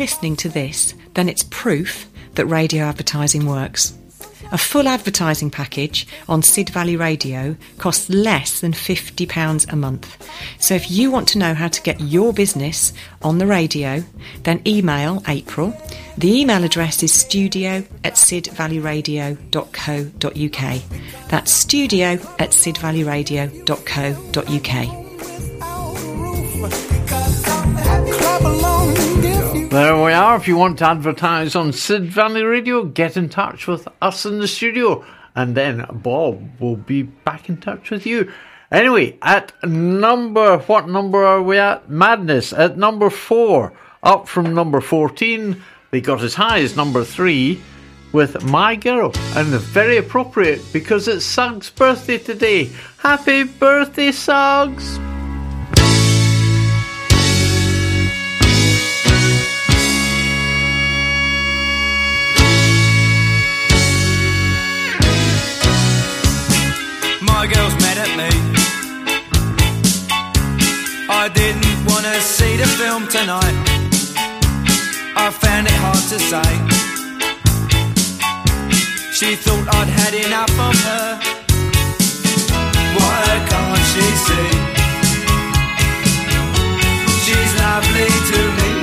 Listening to this, then it's proof that radio advertising works. A full advertising package on Sid Valley Radio costs less than £50 a month. So if you want to know how to get your business on the radio, then email April. The email address is studio at sidvalleyradio.co.uk. That's studio at sidvalleyradio.co.uk. There we are. If you want to advertise on Sid Valley Radio, get in touch with us in the studio, and then Bob will be back in touch with you. Anyway, at number, what number are we at? Madness at number four, up from number 14. They got as high as number three with My Girl, and very appropriate because it's Suggs' birthday today. Happy birthday, Suggs! My girl's mad at me. I didn't want to see the film tonight. I found it hard to say. She thought I'd had enough of her. Why can't she see? She's lovely to me.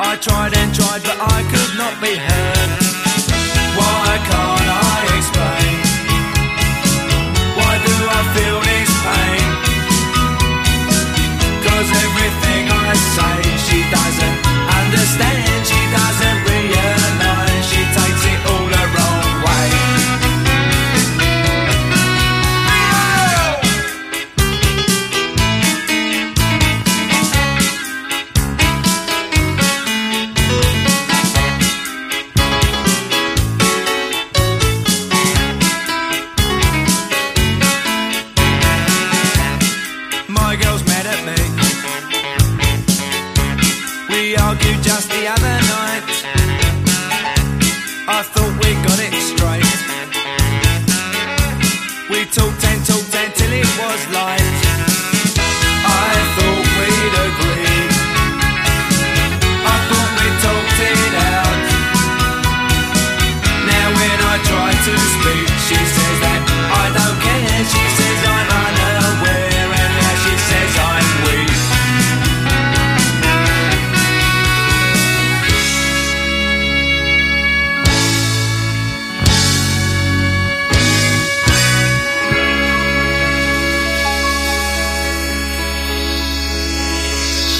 I tried and tried, but I could not be heard.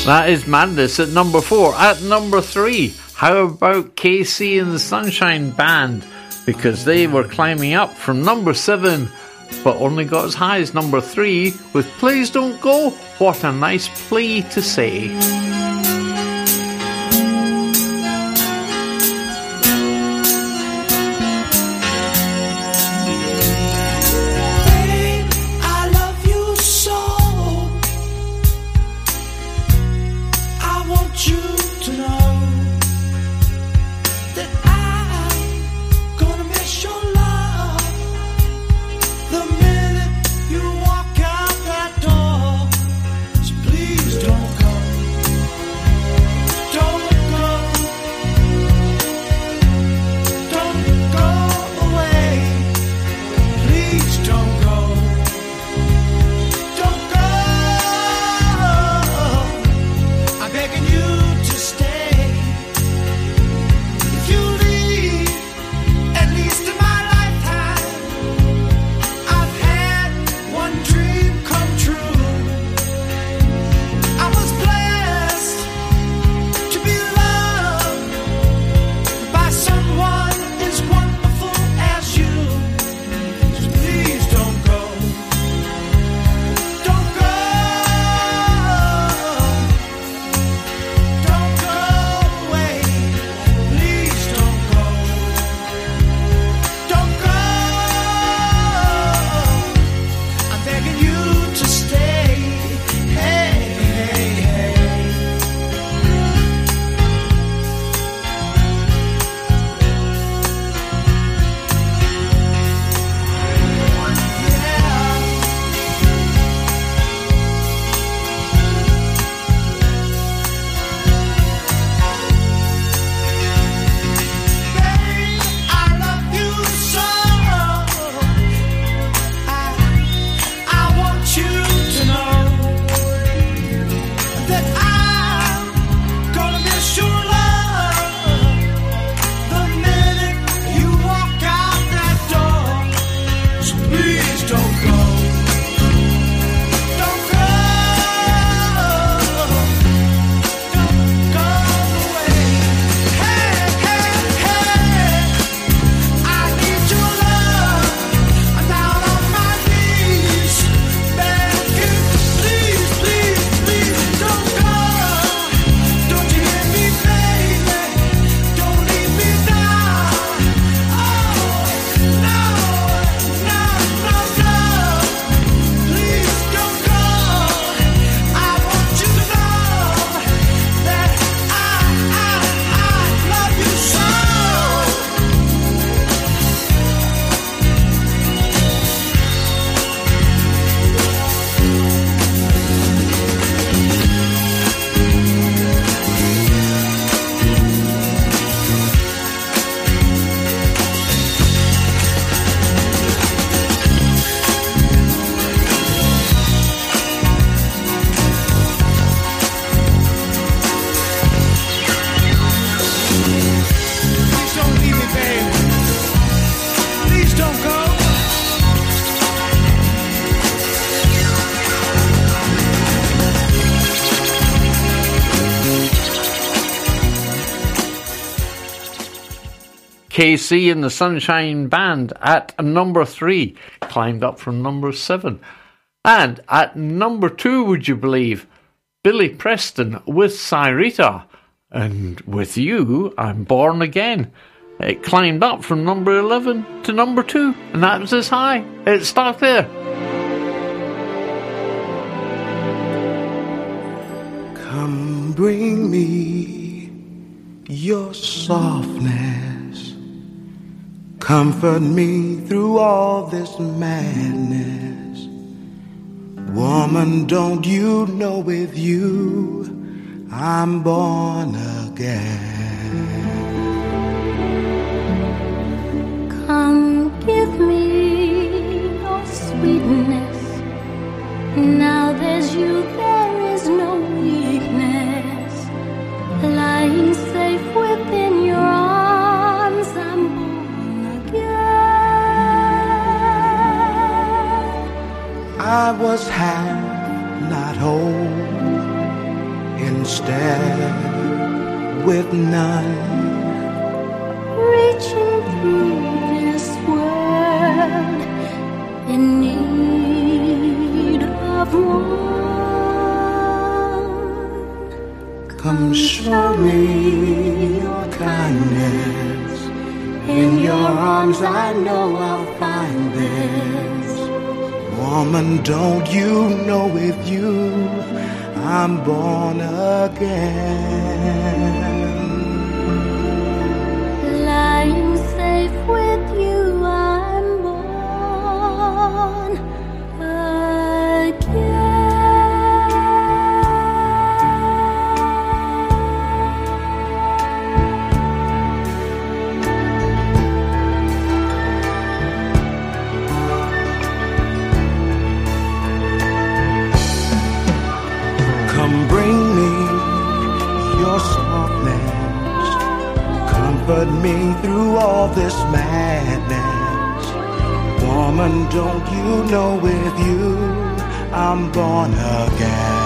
That is madness at number four. At number three, how about KC and the Sunshine Band? Because they were climbing up from number seven, but only got as high as number three with Please Don't Go. What a nice plea to say. KC and the Sunshine Band at number three, climbed up from number seven. And at number two, would you believe, Billy Preston with Syreeta. And with you, I'm Born Again. It climbed up from number 11 to number 2, and that was as high. It stuck there. Come bring me your softness. Comfort me through all this madness. Woman, don't you know with you I'm born again? Come give me your sweetness. Now there's you, there is no weakness. Lying safe within I was half, not whole. Instead, with none. Reaching through this world in need of one. Come show me your kindness. In your arms, I know I'll find this. Woman, don't you know with you I'm born again? Lying safe with you, Comfort me through all this madness. Woman, don't you know with you I'm born again?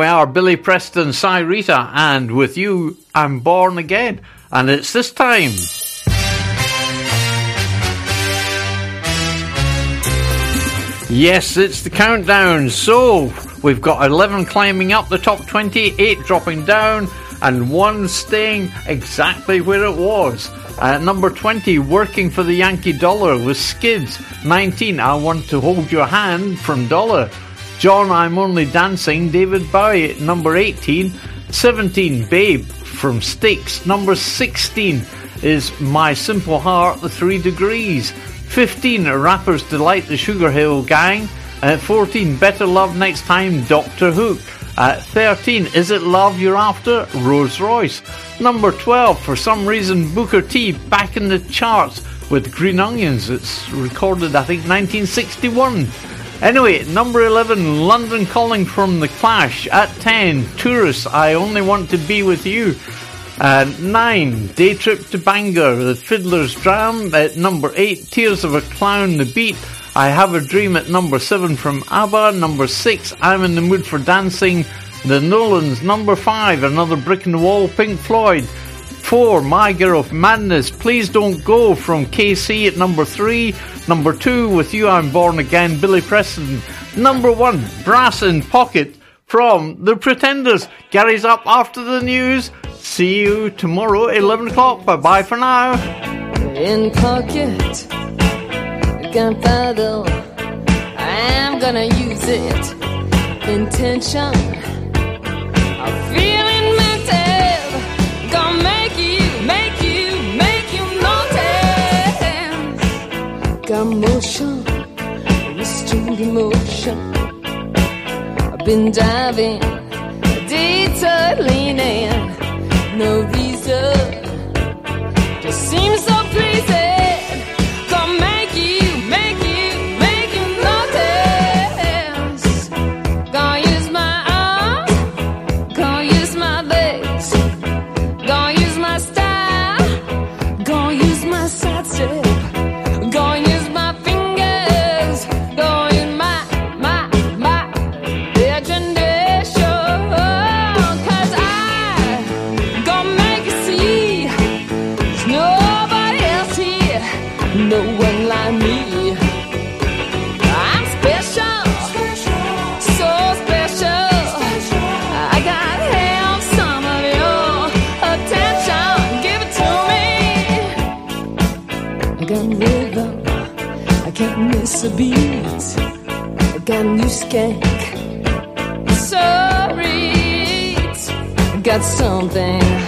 We are, Billy Preston, Syreeta, and with you, I'm born again. And it's this time. Yes, it's the countdown. So, we've got 11 climbing up the top 20, 8 dropping down, and 1 staying exactly where it was. At number 20, Working for the Yankee Dollar with Skids. 19, I Want to Hold Your Hand from Dollar. John, I'm Only Dancing, David Bowie at number 18. 17, Babe from Styx. Number 16 is My Simple Heart, The Three Degrees. 15, Rappers Delight, The Sugar Hill Gang. At 14, Better Love Next Time, Doctor Hook. At uh, 13, Is It Love You're After? Rose Royce. Number 12, for some reason, Booker T back in the charts with Green Onions. It's recorded, I think, 1961. Anyway, number 11, London Calling from The Clash. At 10, Tourists, I Only Want to Be With You. At 9, Day Trip to Bangor, The Fiddler's Dram. At number 8, Tears of a Clown, The Beat. I Have a Dream at number 7 from ABBA. Number 6, I'm in the Mood for Dancing. The Nolans. Number 5, Another Brick in the Wall, Pink Floyd four, girl of Madness, Please Don't Go from KC at number three. Number two, With You I'm Born Again, Billy Preston. Number one, Brass in Pocket from The Pretenders. Gary's up after the news. See you tomorrow, 11 o'clock. Bye bye for now. In pocket, gunpowder, I'm gonna use it. Intention, I feel got motion, restrained emotion. I've been diving, detour leaning, no reason. second. Sorry, got something.